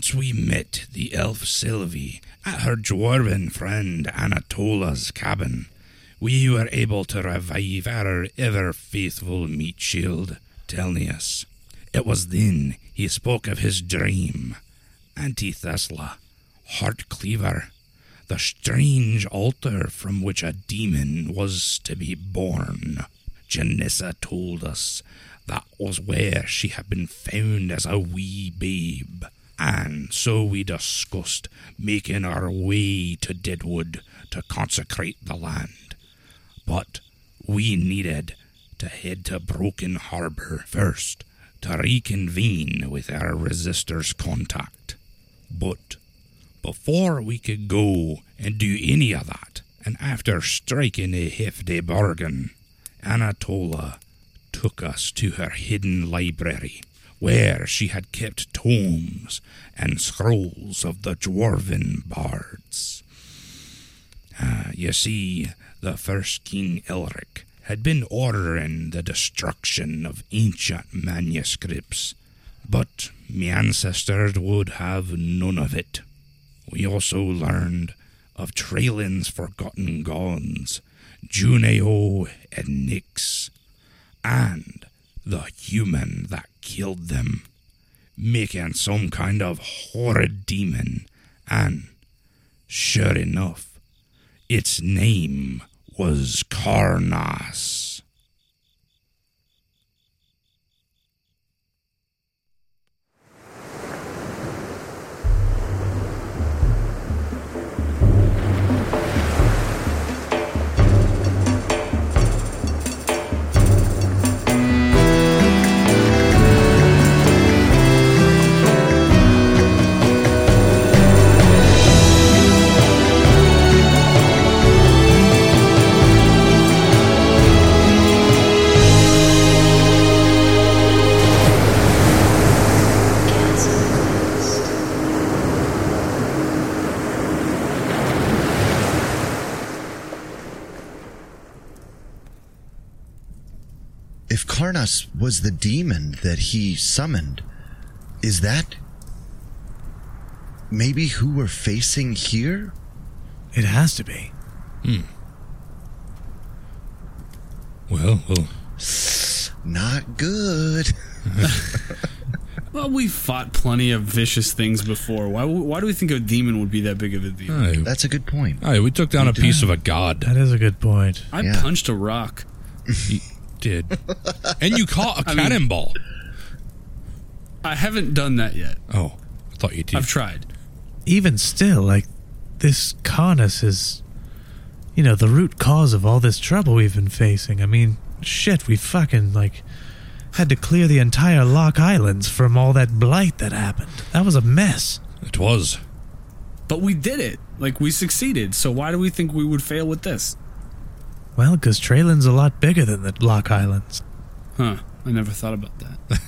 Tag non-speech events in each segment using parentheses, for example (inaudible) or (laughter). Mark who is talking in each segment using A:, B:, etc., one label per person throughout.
A: Once we met the elf Sylvie at her dwarven friend Anatola's cabin. We were able to revive our ever faithful meat shield, Telnius. It was then he spoke of his dream. Antithesla, Heartcleaver, the strange altar from which a demon was to be born. Janessa told us that was where she had been found as a wee babe. And so we discussed making our way to Deadwood to consecrate the land. But we needed to head to Broken Harbor first to reconvene with our resistors contact. But before we could go and do any of that, and after striking a hefty bargain, Anatola took us to her hidden library, where she had kept tomes and scrolls of the dwarven bards. Uh, you see, the first King Elric had been ordering the destruction of ancient manuscripts, but my ancestors would have none of it. We also learned of Treyland's forgotten gods, Juneo and Nyx, and the human that killed them, making some kind of horrid demon, and, sure enough, its name was Karnas.
B: If Karnas was the demon that he summoned, is that maybe who we're facing here?
C: It has to be. Hmm.
A: Well, well,
B: Not good. (laughs)
D: Well, we fought plenty of vicious things before. Why? Why do we think a demon would be that big of a deal?
A: aye,
B: That's a good point.
A: aye, we took down a piece of a god.
C: That is a good point.
D: I
B: Yeah.
D: punched a rock.
A: You did. (laughs) and you caught a
D: I mean-
A: cannonball.
D: I haven't done that yet.
A: oh, I thought you did.
D: I've tried.
C: Even still, like, this Karnas is, you know, the root cause of all this trouble we've been facing. I mean, shit, we fucking, like, had to clear the entire Lock Islands from all that blight that happened. That was a mess.
A: it was.
D: But we did it. Like we succeeded. So why do we think we would fail with this?
C: Well, because Treyland's a lot bigger than the Lock Islands.
D: Huh? I never thought about that.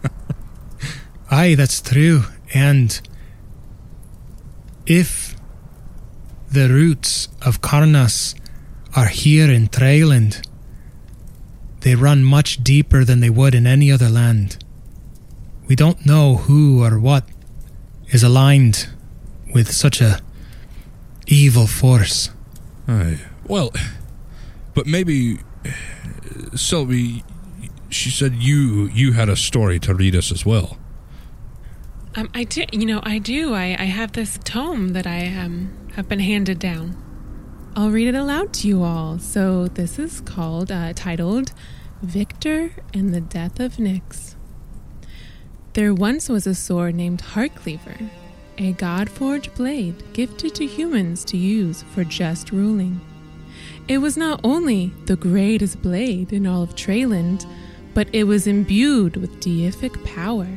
D: (laughs)
E: Aye, that's true. And if the roots of Karnas are here in Treyland, they run much deeper than they would in any other land. We don't know who or what is aligned with such a evil force.
A: Aye. Well, but maybe Sylvie. She said you you had a story to read us as well.
F: Um, I do, you know, I do. I, I have this tome that I um, have been handed down. I'll read it aloud to you all. So this is called, uh, titled, Victor and the Death of Nyx. There once was a sword named Heartcleaver, a god-forged blade gifted to humans to use for just ruling. It was not only the greatest blade in all of Treyland, but it was imbued with deific power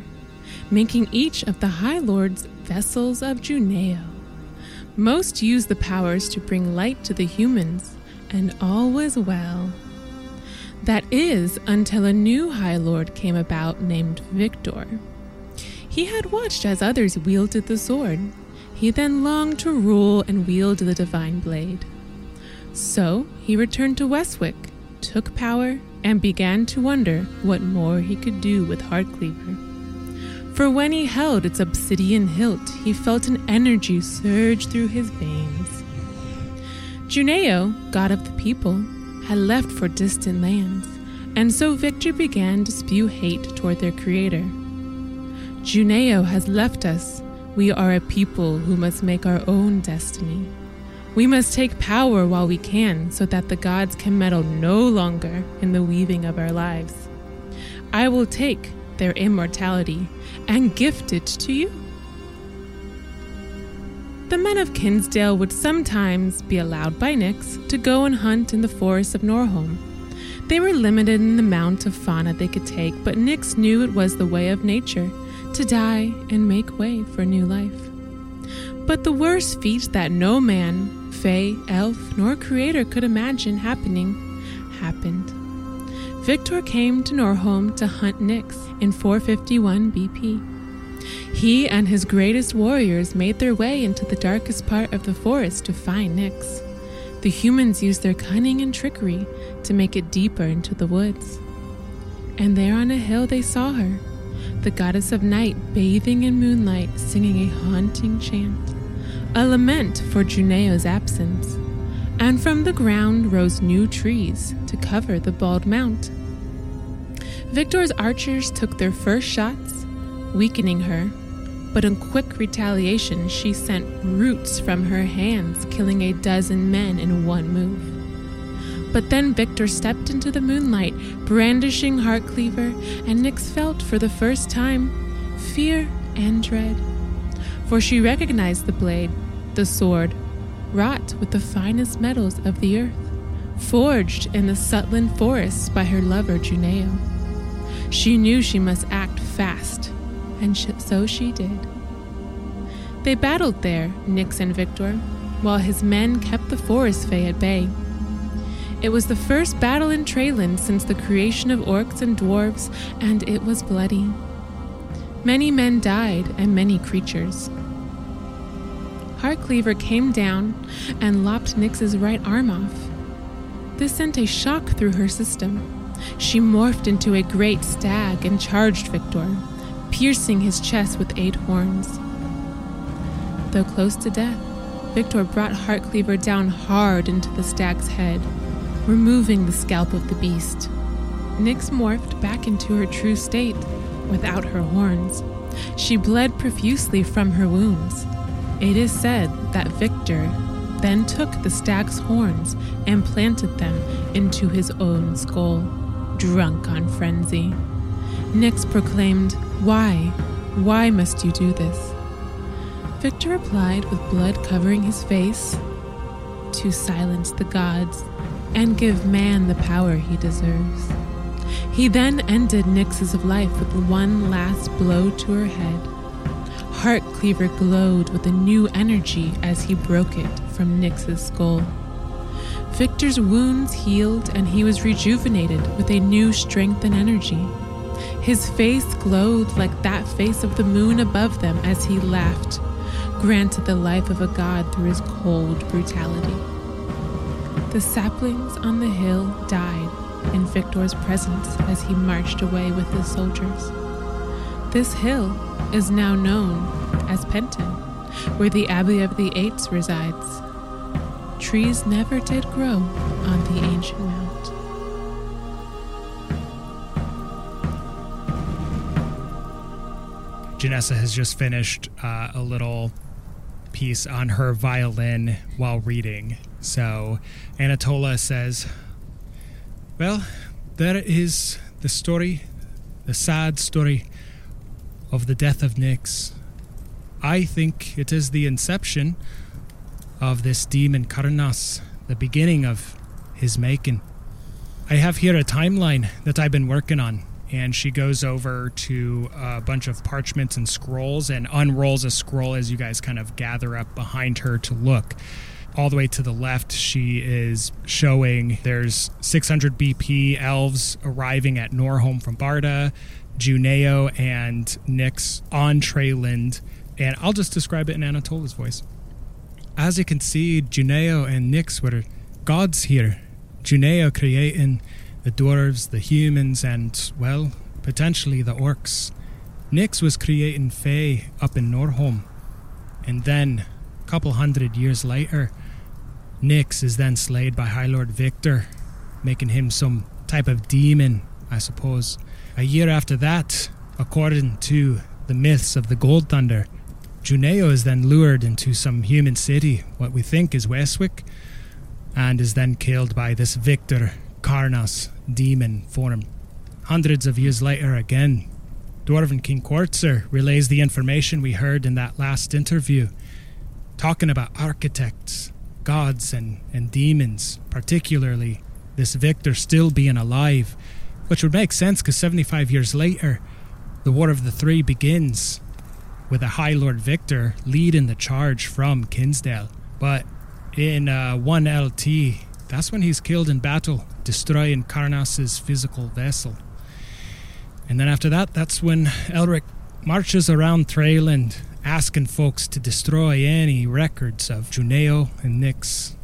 F: making each of the High Lords vessels of Juneo. Most used the powers to bring light to the humans, and all was well. That is, until a new High Lord came about named Victor. He had watched as others wielded the sword. He then longed to rule and wield the divine blade. So he returned to Westwick, took power, and began to wonder what more he could do with Heartcleaver. For when he held its obsidian hilt, he felt an energy surge through his veins. Juneo, god of the people, had left for distant lands, and so Victor began to spew hate toward their creator. Juneo has left us. We are a people who must make our own destiny. We must take power while we can so that the gods can meddle no longer in the weaving of our lives. I will take their immortality and gift it to you. The men of Kinsdale would sometimes be allowed by Nyx to go and hunt in the forests of Norholm. They were limited in the amount of fauna they could take, but Nyx knew it was the way of nature to die and make way for new life. But the worst feat that no man, fae, elf, nor creator could imagine happening happened. Victor came to Norholm to hunt Nyx in 451 BP. He and his greatest warriors made their way into the darkest part of the forest to find Nyx. The humans used their cunning and trickery to make it deeper into the woods. And there on a hill they saw her, the goddess of night bathing in moonlight, singing a haunting chant, a lament for Juneo's absence. And from the ground rose new trees to cover the bald mount. Victor's archers took their first shots, weakening her, but in quick retaliation, she sent roots from her hands, killing a dozen men in one move. But then Victor stepped into the moonlight, brandishing Heartcleaver, and Nyx felt for the first time fear and dread. For she recognized the blade, the sword, wrought with the finest metals of the earth, forged in the Sutland forests by her lover Juneo. She knew she must act fast, and so she did. They battled there, Nyx and Victor, while his men kept the forest fae at bay. It was the first battle in Treyland since the creation of orcs and dwarves, and it was bloody. Many men died, and many creatures. Heartcleaver came down and lopped Nyx's right arm off. This sent a shock through her system. She morphed into a great stag and charged Victor, piercing his chest with eight horns. Though close to death, Victor brought Heartcleaver down hard into the stag's head, removing the scalp of the beast. Nyx morphed back into her true state, without her horns. She bled profusely from her wounds. It is said that Victor then took the stag's horns and planted them into his own skull, drunk on frenzy. Nyx proclaimed, Why? Why must you do this? Victor replied with blood covering his face, To silence the gods and give man the power he deserves. He then ended Nyx's life with one last blow to her head. Heartcleaver glowed with a new energy as he broke it from Nyx's skull. Victor's wounds healed and he was rejuvenated with a new strength and energy. His face glowed like that face of the moon above them as he laughed, granted the life of a god through his cold brutality. The saplings on the hill died in Victor's presence as he marched away with his soldiers. This hill is now known as Penton, where the Abbey of the Eights resides. Trees never did grow on the ancient mount.
E: Janessa has just finished uh, a little piece on her violin while reading. So Anatola says, Well, there is the story, the sad story of the death of Nyx. I think it is the inception of this demon Karnas, the beginning of his making. I have here a timeline that I've been working on. And she goes over to a bunch of parchments and scrolls and unrolls a scroll as you guys kind of gather up behind her to look. All the way to the left, she is showing there's 600 BP elves arriving at Norholm from Barda, Juneo and Nyx on Treyland. And I'll just describe it in Anatola's voice. As you can see, Juneo and Nyx were gods here. Juneo creating the dwarves, the humans, and, well, potentially the orcs. Nyx was creating Fae up in Norholm. And then, a couple hundred years later, Nyx is then slayed by High Lord Victor, making him some type of demon, I suppose. A year after that, according to the myths of the Gold Thunder, Juneo is then lured into some human city, what we think is Westwick, and is then killed by this Victor Karnas demon form. Hundreds of years later, again, Dwarven King Quartzer relays the information we heard in that last interview, talking about architects, gods, and, and demons, particularly this Victor still being alive, which would make sense because 75 years later, the War of the Three begins with a High Lord Victor leading the charge from Kinsdale. But in uh, 1LT, that's when he's killed in battle, destroying Karnas's physical vessel. And then after that, that's when Elric marches around Treyland asking folks to destroy any records of Juneo and Nyx.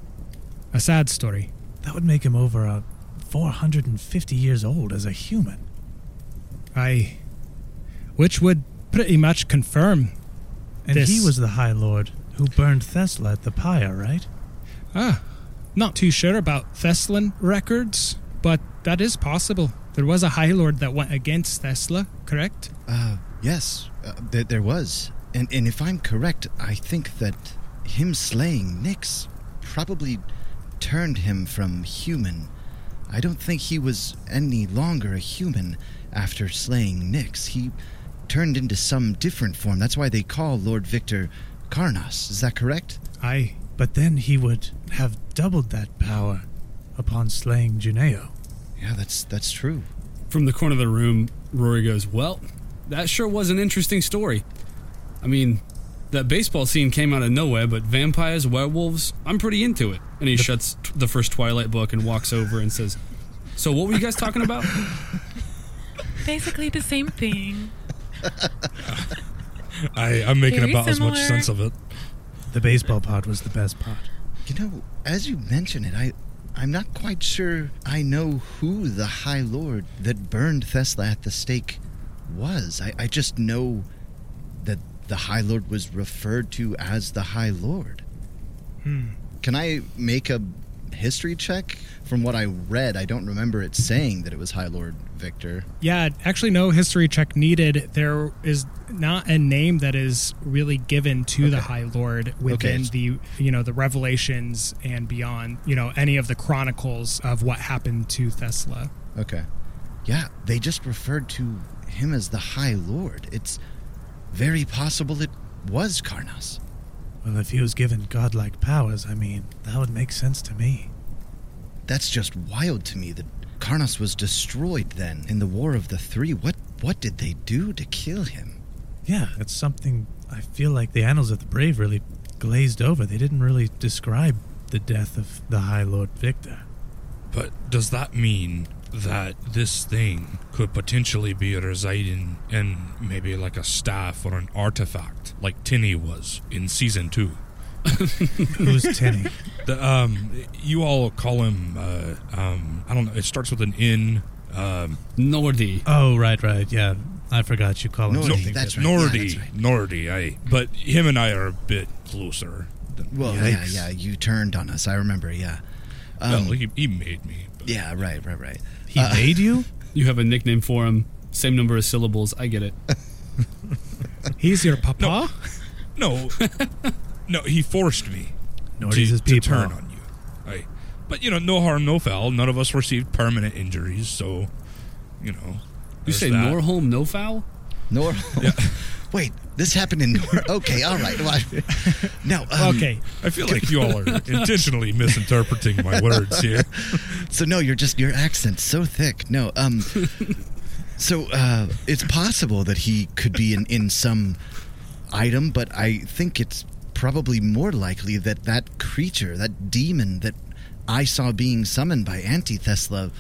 E: A sad story.
C: That would make him over uh, 450 years old as a human.
E: I. Which would pretty much confirm.
C: And
E: This-
C: he was the High Lord who burned Thesla at the pyre, right?
E: Ah, not too sure about Thessalon records, but that is possible. There was a High Lord that went against Thesla, correct?
B: Uh, yes, uh, there, there was. And, and if I'm correct, I think that him slaying Nyx probably turned him from human. I don't think he was any longer a human after slaying Nyx. He turned into some different form. That's why they call Lord Victor Karnas. Is that correct?
E: I.
C: But then he would have doubled that power upon slaying Juneo.
B: Yeah, that's that's true.
D: From the corner of the room, Rory goes, Well, that sure was an interesting story. I mean, that baseball scene came out of nowhere, but vampires, werewolves, I'm pretty into it. And he shuts t- the first Twilight book and walks over and says, So, what were you guys talking about? (laughs)
F: Basically the same thing. (laughs)
G: I, I'm making
F: Very
G: about as much
F: similar.
G: sense of it.
C: The baseball part was the best part.
B: You know, as you mention it, I I'm not quite sure I know who the High Lord that burned Thesla at the stake was. I, I just know that the High Lord was referred to as the High Lord.
E: Hmm.
B: Can I make a history check? From what I read, I don't remember it saying that it was High Lord Victor.
E: Yeah, actually, no history check needed. There is not a name that is really given to the High Lord within
B: Okay.
E: the you know the Revelations and beyond. You know any of the chronicles of what happened to Thesla.
B: Okay. Yeah, they just referred to him as the High Lord. It's very possible it was Karnas.
C: Well, if he was given godlike powers, I mean, that would make sense to me.
B: That's just wild to me that Karnas was destroyed then in the War of the Three. What what did they do to kill him?
C: Yeah, it's something I feel like the Annals of the Brave really glazed over. They didn't really describe the death of the High Lord Victor.
G: But does that mean that this thing could potentially be residing in maybe like a staff or an artifact, like Tinny was in season two? (laughs)
C: Who's Tinny?
G: The, um, you all call him. Uh, um, I don't know. It starts with an N. Um,
D: Nordy.
C: oh, right, right. Yeah, I forgot you call him
B: Nordy,
C: something
B: that's
C: different.
B: right.
G: Nordy.
B: Yeah, that's
G: Nordy. I. But him and I are a bit closer. Than,
B: Well, yeah,
C: Yikes.
B: yeah, you turned on us. I remember. Yeah. Um,
G: well, he, he made me. but-
B: yeah, right, right, right.
C: He
B: Uh,
C: made you? (laughs)
D: You have a nickname for him. Same number of syllables. I get it. (laughs)
E: He's your papa.
G: No, no, he forced me to,
C: Nordy's his
G: to turn on you. I, but you know, no harm, no foul. None of us received permanent injuries, so you know.
D: You say
G: that.
D: Norholm, no foul?
B: Nor. (laughs) Wait, this happened in Nor. Okay, all right. Well, no. Um,
E: okay,
G: I feel like you all are intentionally misinterpreting my words here. (laughs)
B: So no, you're just your accent's so thick. No, um so uh it's possible that he could be in in some item, but I think it's probably more likely that that creature, that demon that I saw being summoned by Anti Antithesla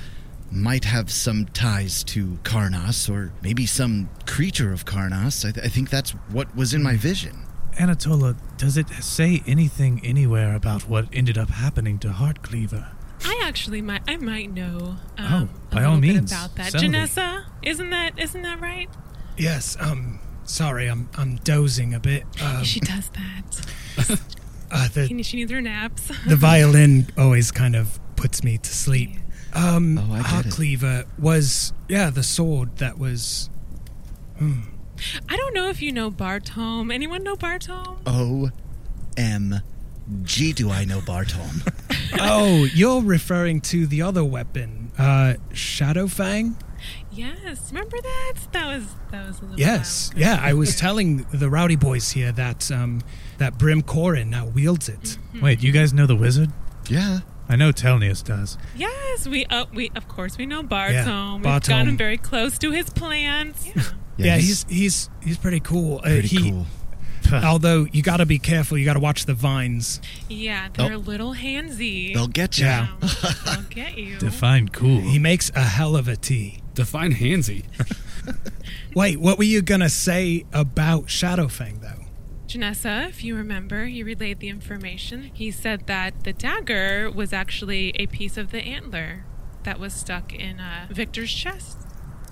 B: might have some ties to Karnas or maybe some creature of Karnas. I, th- I think that's what was in my vision.
C: Anatola, does it say anything anywhere about what ended up happening to Heartcleaver?
F: I actually might I might know
C: Oh,
F: um,
C: by
F: a
C: all means,
F: about that.
C: Selby.
F: Janessa, isn't that isn't that right?
E: Yes, um, sorry, I'm I'm dozing a bit. Um,
F: she does that. (laughs)
E: uh, the
F: She she needs her naps.
E: the (laughs) violin always kind of puts me to sleep. Um,
B: Oh, I
E: Heart. Cleaver was yeah the sword that was.
F: I don't know if you know Bartome. Anyone know Bartome?
B: O M G do I know Bartome? (laughs)
E: oh, you're referring to the other weapon, uh, Shadowfang?
F: Yes. Remember that? That was that was a little
E: Yes,
F: while.
E: yeah. I was (laughs) telling the rowdy boys here that um, that Brim Corin now wields it.
C: Wait, you guys know the wizard?
B: yeah.
C: I know Telnius does.
F: Yes, we uh, we of course we know Bartome. We've
E: Bartome.
F: gotten very close to his plans. Yeah.
E: Yeah, he's he's he's pretty cool. Uh,
B: pretty
E: he-
B: cool. (laughs)
E: Although you got to be careful, you got to watch the vines.
F: Yeah, they're
B: Oh.
F: a little handsy.
B: They'll get you.
E: Yeah.
F: They'll get you.
C: Define cool.
E: He makes a hell of a tea.
D: Define handsy. (laughs)
E: Wait, what were you gonna say about Shadowfang though?
F: Janessa, if you remember, he relayed the information. He said that the dagger was actually a piece of the antler that was stuck in uh, Victor's chest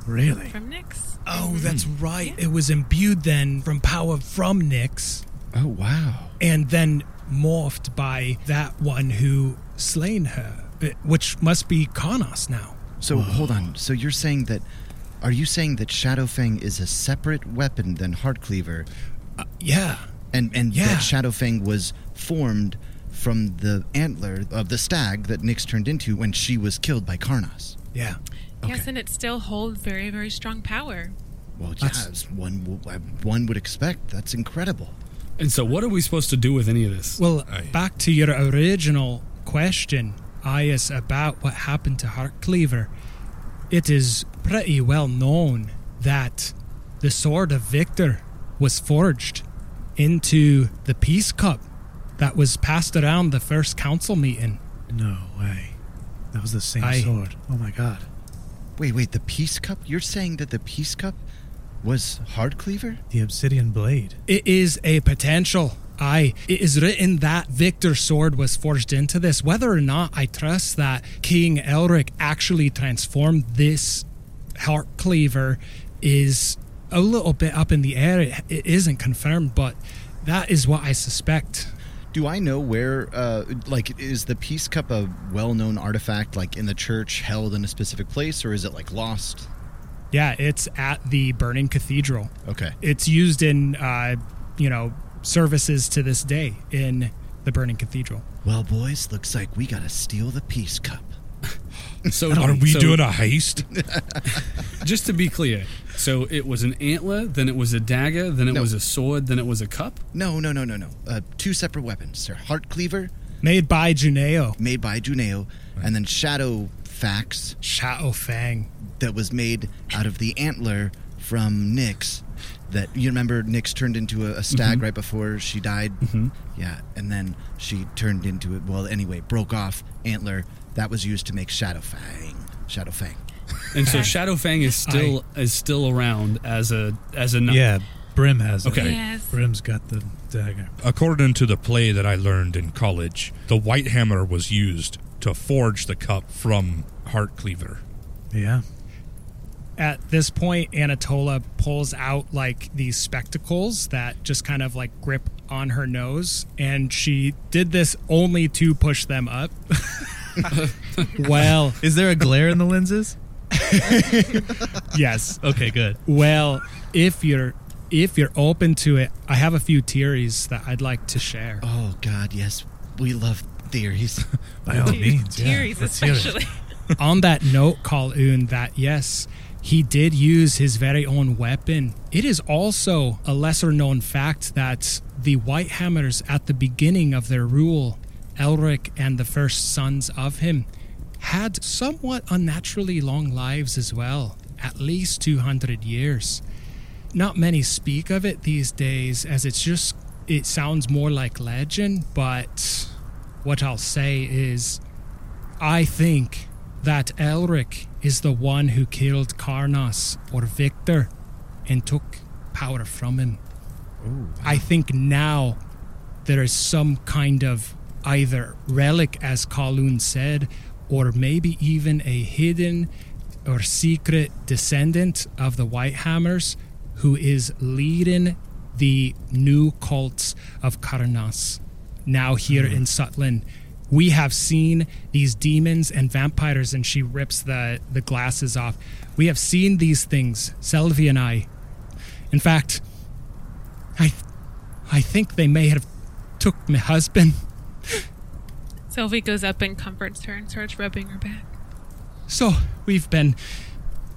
C: Really?
F: from Nyx.
E: Oh, that's right. It was imbued then from power from Nyx,
B: Oh wow.
E: and then morphed by that one who slain her, uh, which must be Karnas now.
B: So hold on. So you're saying that? Are you saying that Shadowfang is a separate weapon than Heartcleaver,
E: Yeah,
B: and and
E: Yeah.
B: that Shadowfang was formed from the antler of the stag that Nyx turned into when she was killed by Karnas?
E: yeah.
F: Yes, and it still holds very, very strong power.
B: Well, yeah, one uh, one would expect. That's incredible.
D: And so, what are we supposed to do with any of this?
E: Well,
G: Aye.
E: back to your original question, Ayas, about what happened to Heartcleaver. It is pretty well known that the sword of Victor was forged into the peace cup that was passed around the first council meeting.
C: No way. That was the same
E: I-
C: sword. Oh my god.
B: Wait, wait. The peace cup? You're saying that the peace cup was Heartcleaver?
C: The obsidian blade.
E: It is a potential. Aye, it is written that Victor's sword was forged into this. Whether or not I trust that King Elric actually transformed this Heartcleaver is a little bit up in the air. It, it isn't confirmed, but that is what I suspect.
B: Do I know where, uh, like, is the peace cup a well known artifact, like in the church, held in a specific place, or is it, like, lost?
E: Yeah, it's at the Burning Cathedral.
B: Okay.
E: It's used in, uh, you know, services to this day in the Burning Cathedral.
B: Well, boys, looks like we gotta steal the peace cup. (laughs)
D: So,
G: Are we
D: so
G: doing a heist? (laughs)
D: Just to be clear, so it was an antler, then it was a dagger, then it
B: No.
D: was a sword, then it was a cup.
B: No, no, no, no, no. Uh, two separate weapons. They're Heartcleaver,
E: Made by Juneo.
B: made by Juneo, and then Shadow Fax,
E: Shadowfang.
B: that was made out of the antler from Nyx. That you remember, Nyx turned into a, a stag right before she died. Mm-hmm. Yeah, and then she turned into it. Well, anyway, broke off antler that was used to make Shadowfang. Shadowfang.
D: And so Shadowfang is still is still around as a as a knife.
C: Yeah, Brim has it.
D: Okay.
F: Yes.
C: Brim's got the dagger.
G: According to the play that I learned in college, the white hammer was used to forge the cup from Heartcleaver.
C: Yeah.
E: At this point, Anatola pulls out like these spectacles that just kind of like grip on her nose, and she did this only to push them up. (laughs) (laughs) (laughs) well,
C: Is there a glare in the lenses? (laughs)
E: yes.
C: Okay, good.
E: Well, if you're if you're open to it, I have a few theories that I'd like to share.
B: Oh God, yes, we love theories. (laughs)
C: By all means. yeah.
F: Tears,
C: Let's hear it.
F: especially. (laughs)
E: on that note, Kalun, that yes, he did use his very own weapon. It is also a lesser known fact that the White Hammers, at the beginning of their rule, Elric and the first sons of him, had somewhat unnaturally long lives as well, at least 200 years. Not many speak of it these days, as it's just, it sounds more like legend, but what I'll say is I think that Elric is the one who killed Karnas or Victor and took power from him. I think now there is some kind of either relic, as Kalun said, or maybe even a hidden or secret descendant of the Whitehammers who is leading the new cults of Karnas now here hmm. in Sutland. We have seen these demons and vampires, and she rips the, the glasses off. We have seen these things, Selvi and I. In fact, I I think they may have took my husband.
F: Sylvie goes up and comforts her and starts rubbing her back.
E: So we've been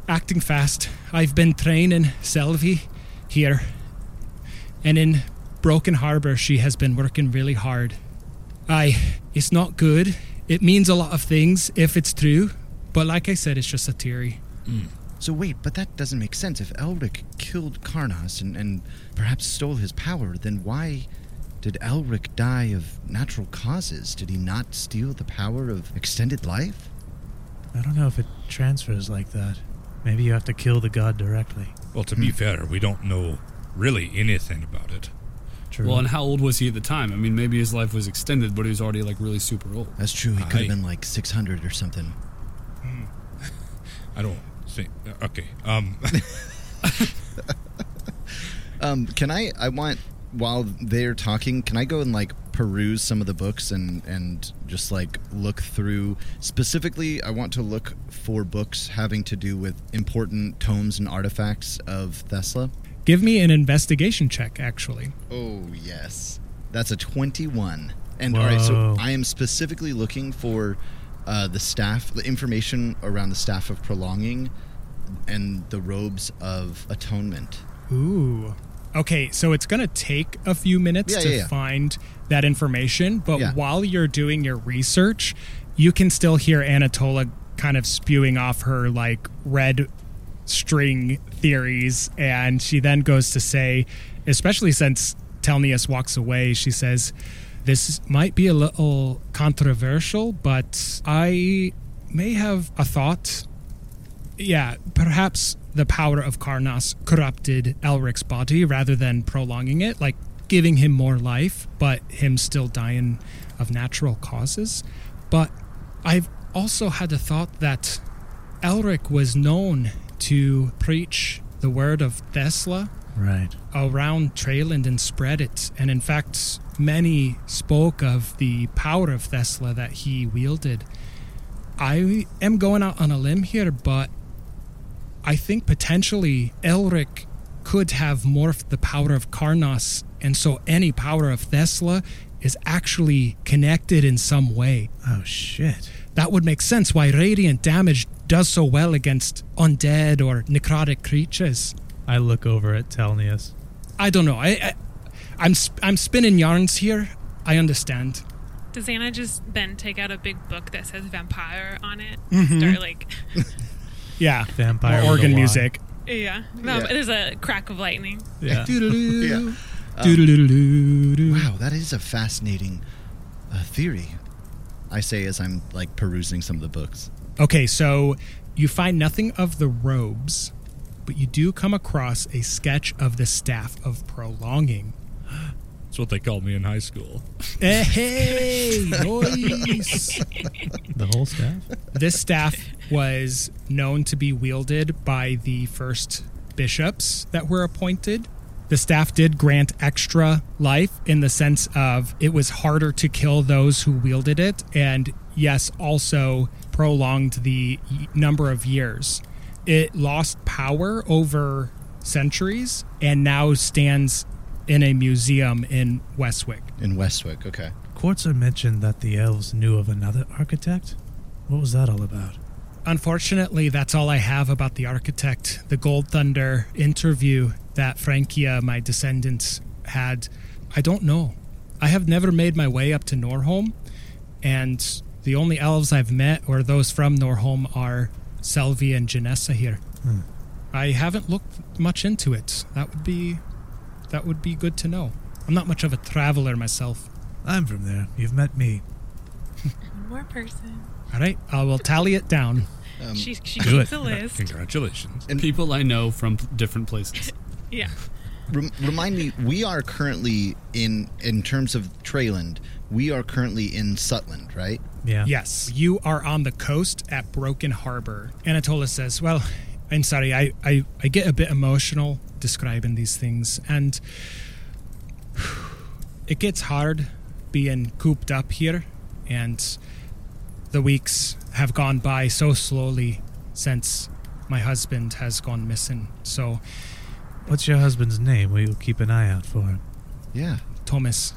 E: acting fast. I've been training Selvi here. And in Broken Harbor, she has been working really hard. I, it's not good. It means a lot of things if it's true. But like I said, it's just a theory. Mm.
B: So wait, but that doesn't make sense. If Elric killed Karnas and, and perhaps stole his power, then why did Elric die of natural causes? Did he not steal the power of extended life?
C: I don't know if it transfers like that. Maybe you have to kill the god directly.
G: Well, to be fair, we don't know really anything about it.
C: True.
D: Well, and how old was he at the time? I mean, maybe his life was extended, but he was already like really super old.
B: That's true. He could have been like 600 or something. (laughs)
G: I don't think. Okay. Um. (laughs)
B: Um, can I? I want while they're talking, can I go and like peruse some of the books and and just like look through? Specifically, I want to look for books having to do with important tomes and artifacts of Thesla.
E: Give me an investigation check, actually.
B: Oh yes, that's a twenty-one. And all right, so I am specifically looking for uh, the staff, the information around the staff of prolonging, and the robes of atonement.
E: Ooh. Okay, so it's going to take a few minutes
B: Yeah,
E: to
B: yeah, yeah.
E: find that information, but while you're doing your research, you can still hear Anatola kind of spewing off her like red string theories and she then goes to say, especially since Telnius walks away, she says, "This might be a little controversial, but I may have a thought yeah, perhaps the power of Karnas corrupted Elric's body rather than prolonging it, like giving him more life, but him still dying of natural causes. But I've also had the thought that Elric was known to preach the word of Thesla
C: right.
E: around Treyland and spread it. And in fact, many spoke of the power of Thesla that he wielded. I am going out on a limb here, but I think potentially Elric could have morphed the power of Karnas, and so any power of Thesla is actually connected in some way.
C: Oh shit.
E: That would make sense why radiant damage does so well against undead or necrotic creatures.
C: I look over at Telnius.
E: I don't know. I, I I'm sp- I'm spinning yarns here. I understand.
F: Does Anna just then take out a big book that says vampire on it?
E: Mm-hmm.
F: Start like, (laughs)
E: Yeah,
C: Vampire
E: More
C: with a
E: organ
C: Y.
E: music.
F: yeah. No,
B: Yeah.
F: there's a crack of lightning.
C: Yeah. (laughs)
E: Doodaloo.
B: Yeah. (laughs)
E: Doodaloo.
B: Wow, that is a fascinating uh, theory. I say as I'm like perusing some of the books.
E: Okay, so you find nothing of the robes, but you do come across a sketch of the staff of prolonging.
G: That's what they called me in high school.
E: Eh, Hey, (laughs) nice.
C: The whole staff?
E: this staff was known to be wielded by the first bishops that were appointed. The staff did grant extra life in the sense of it was harder to kill those who wielded it, and yes, also prolonged the number of years. It lost power over centuries and now stands in a museum in Westwick.
B: In Westwick, okay.
C: Quartzer mentioned that the elves knew of another architect. What was that all about?
E: Unfortunately, that's all I have about the architect. The Gold Thunder interview that Frankia, my descendants, had. I don't know. I have never made my way up to Norholm, and the only elves I've met or those from Norholm are Selvi and Janessa here.
C: Hmm.
E: I haven't looked much into it. That would be that would be good to know. I'm not much of a traveler myself.
C: I'm from there. You've met me. (laughs)
F: One more person.
E: All right, I will tally it down.
B: Um,
F: she she
C: do
F: keeps
C: it.
F: a list.
G: Congratulations.
B: And-
D: People I know from different places. (laughs)
F: Yeah.
B: rem- remind me, we are currently in in terms of Treyland. We are currently in Sutland, right?
C: Yeah.
E: Yes, you are on the coast at Broken Harbor. Anatola says, Well, I'm sorry, I, I, I get a bit emotional describing these things. And (sighs) it gets hard being cooped up here, and the weeks have gone by so slowly since my husband has gone missing. So,
C: What's your husband's name? We'll keep an eye out for him.
B: Yeah.
E: Thomas,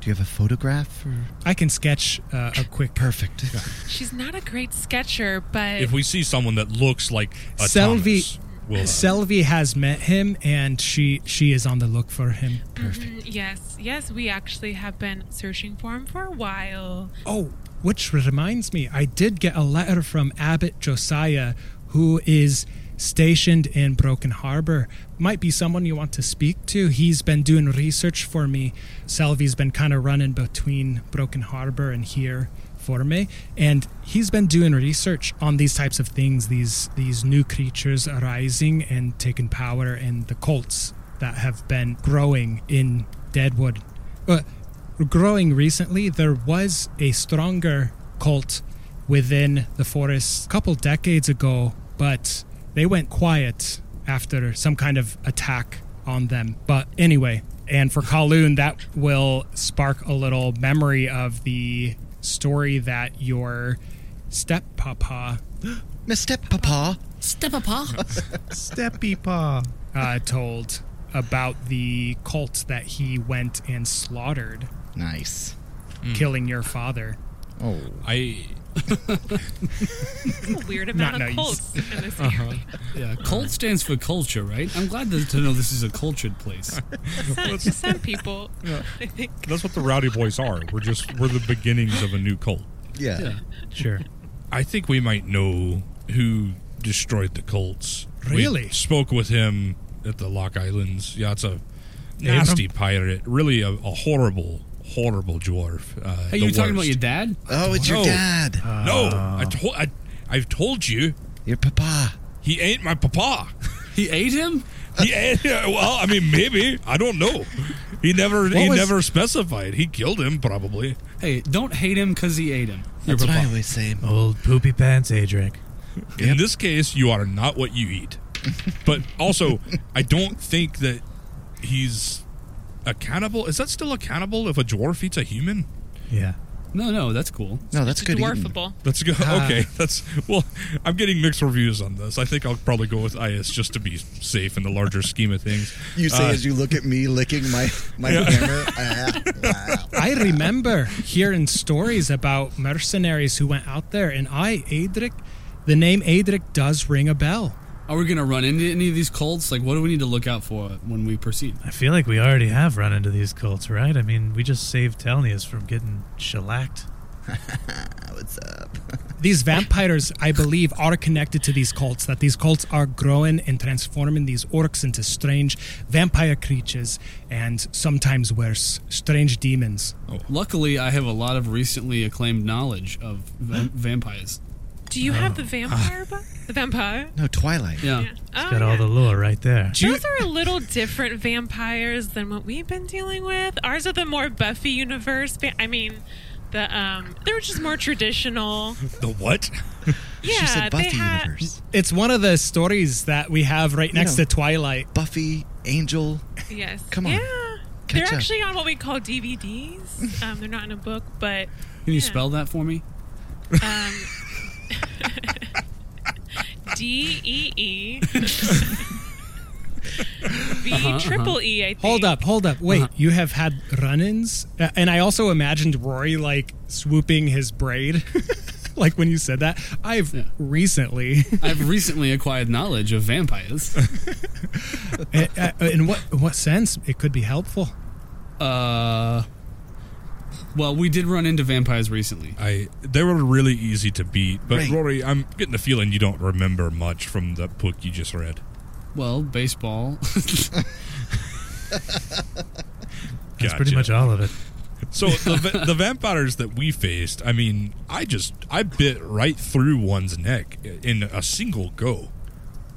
B: Do you have a photograph? Or?
E: I can sketch uh, a quick. (laughs)
B: Perfect. (laughs)
F: She's not a great sketcher, but
A: If we see someone that looks like a
E: Selvi-
A: Thomas, we'll, uh,
E: Selvi has met him, and she she is on the look for him.
F: Mm, yes, yes, we actually have been searching for him for a while.
E: Oh, which reminds me, I did get a letter from Abbot Josiah, who is stationed in Broken Harbor. Might be someone you want to speak to. He's been doing research for me. Selvi's been kind of running between Broken Harbor and here for me, and he's been doing research on these types of things. These these new creatures arising and taking power, and the cults that have been growing in Deadwood. Uh, growing recently, there was a stronger cult within the forest a couple decades ago, but they went quiet after some kind of attack on them. But anyway, and for Kalun, that will spark a little memory of the story that your steppapa
B: Mr. Papa.
C: Steppy Paw.
E: uh, told about the cult that he went and slaughtered,
B: Nice. Mm.
E: killing your father.
B: Oh.
A: I (laughs)
F: It's a weird amount
E: Not
F: of
E: nice.
F: cults in this uh-huh. area.
D: Yeah, cult stands for culture, right? I'm glad to to know this is a cultured place. (laughs)
F: Some, some people, I think.
A: that's what the rowdy boys are. We're just we're the beginnings of a new cult.
B: Yeah.
D: Yeah. (laughs)
C: Sure.
A: I think we might know who destroyed the cults.
E: Really?
A: We spoke with him at the Lock Islands. Yeah, it's a nasty pirate. Really a, a horrible, horrible dwarf. Uh,
D: Hey,
A: the
D: you talking about your dad?
B: Oh, it's your
A: No.
B: dad.
A: No, I told I, I've told you
B: your papa.
A: he ain't my papa. (laughs)
D: He ate him?
A: He ain't, well, I mean, maybe I don't know. He never he
E: was-
A: never specified. He killed him probably.
D: Hey, don't hate him because he ate him. Your
B: That's what I always say.
C: Old poopy pants, Adric.
A: In this case, you are not what you eat. But also, I don't think that he's a cannibal. Is that still a cannibal if a dwarf eats a human?
C: Yeah.
D: No, no, that's cool.
B: No, that's good. eating.
F: Dwarfable.
A: That's good. okay, that's well. I'm getting mixed reviews on this. I think I'll probably go with Ias just to be safe in the larger (laughs) scheme of things.
B: You say
A: Uh,
B: as you look at me licking my my hammer. (laughs) Ah, wow.
E: I remember hearing stories about mercenaries who went out there, and I, Adric, the name Adric does ring a bell.
D: Are we going to run into any of these cults? Like, what do we need to look out for when we proceed?
C: I feel like we already have run into these cults, right? I mean, we just saved Telnius from getting shellacked. (laughs)
B: What's up? (laughs)
E: These vampires, I believe, are connected to these cults, that these cults are growing and transforming these orcs into strange vampire creatures and sometimes worse, strange demons.
D: Oh, luckily, I have a lot of recently acclaimed knowledge of va- (gasps) vampires.
F: Do you have the
A: Ah.
F: vampire book? The vampire?
B: No, Twilight.
D: Yeah.
F: Yeah. Oh,
C: Got all
F: yeah.
C: the lore right there.
F: Those are a little different vampires than what we've been dealing with. Ours are the more Buffy universe. Va- I mean, the um, they were just more traditional. (laughs)
A: The what?
F: Yeah, (laughs)
B: she said Buffy
F: they had.
B: universe.
E: It's one of the stories that we have right
B: You
E: next
B: know.
E: to Twilight.
B: Buffy, Angel.
F: Yes.
B: Come on.
F: Yeah.
B: Catch
F: they're
B: up.
F: actually on what we call DVDs. (laughs) Um, they're not in a book, but
D: Can you spell that for me?
F: um, (laughs) D E E (laughs) V
D: Uh-huh,
F: triple E. I think.
E: Hold up, hold up. Wait,
D: Uh-huh.
E: you have had run-ins? Uh, and I also imagined Rory like swooping his braid. (laughs) like when you said that. I've
D: Yeah.
E: recently
D: I've recently acquired knowledge of vampires.
E: Uh, uh, in what in what sense it could be helpful?
D: Uh, well, we did run into vampires recently.
A: I they were really easy to beat, but
B: Right.
A: Rory, I'm getting the feeling you don't remember much from the book you just read.
D: Well, baseball. (laughs)
C: That's pretty
A: Gotcha.
C: much all of it. (laughs)
A: So the, va- the vampires that we faced, I mean, I just I bit right through one's neck in a single go.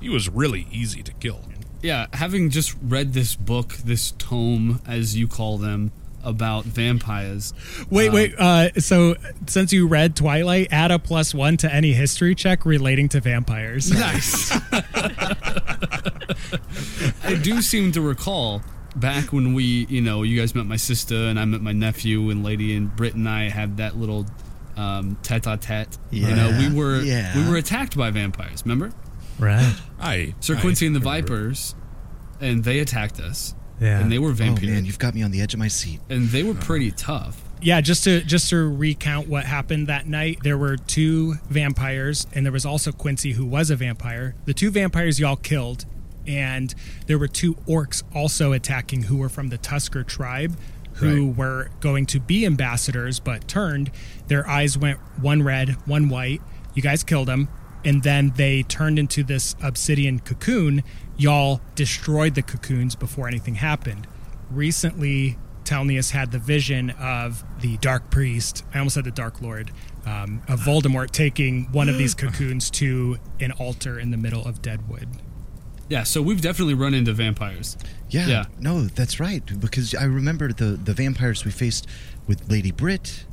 A: He was really easy to kill.
D: yeah, having just read this book, this tome, as you call them, about vampires.
E: Wait,
D: um,
E: wait. Uh, so since you read Twilight, add a plus one to any history check relating to vampires. (laughs)
D: Nice. (laughs) I do seem to recall back when we, you know, you guys met my sister and I met my nephew and Lady and Britt and I had that little um, tete-a-tete. You know, we were
B: yeah.
D: we were attacked by vampires. Remember,
C: Right.
A: I
D: Sir
A: I
D: Quincy and the
A: remember.
D: Vipers, and they attacked us.
C: Yeah.
D: and they were
B: Oh
D: vampires,
B: man, you've got me on the edge of my seat.
D: and they were pretty tough.
E: Yeah, just to just to recount what happened that night, there were two vampires, and there was also Quincy, who was a vampire. The two vampires y'all killed, and there were two orcs also attacking, who were from the Tusker tribe, who
A: Right.
E: were going to be ambassadors, but turned. Their eyes went one red, one white. You guys killed them, and then they turned into this obsidian cocoon. Y'all destroyed the cocoons before anything happened. Recently, Telnius had the vision of the Dark Priest. I almost said the Dark Lord. Um, of Voldemort taking one of these (gasps) cocoons to an altar in the middle of Deadwood.
D: Yeah, so we've definitely run into vampires.
B: Yeah,
D: Yeah.
B: no, that's right. Because I remember the the vampires we faced with Lady Brit,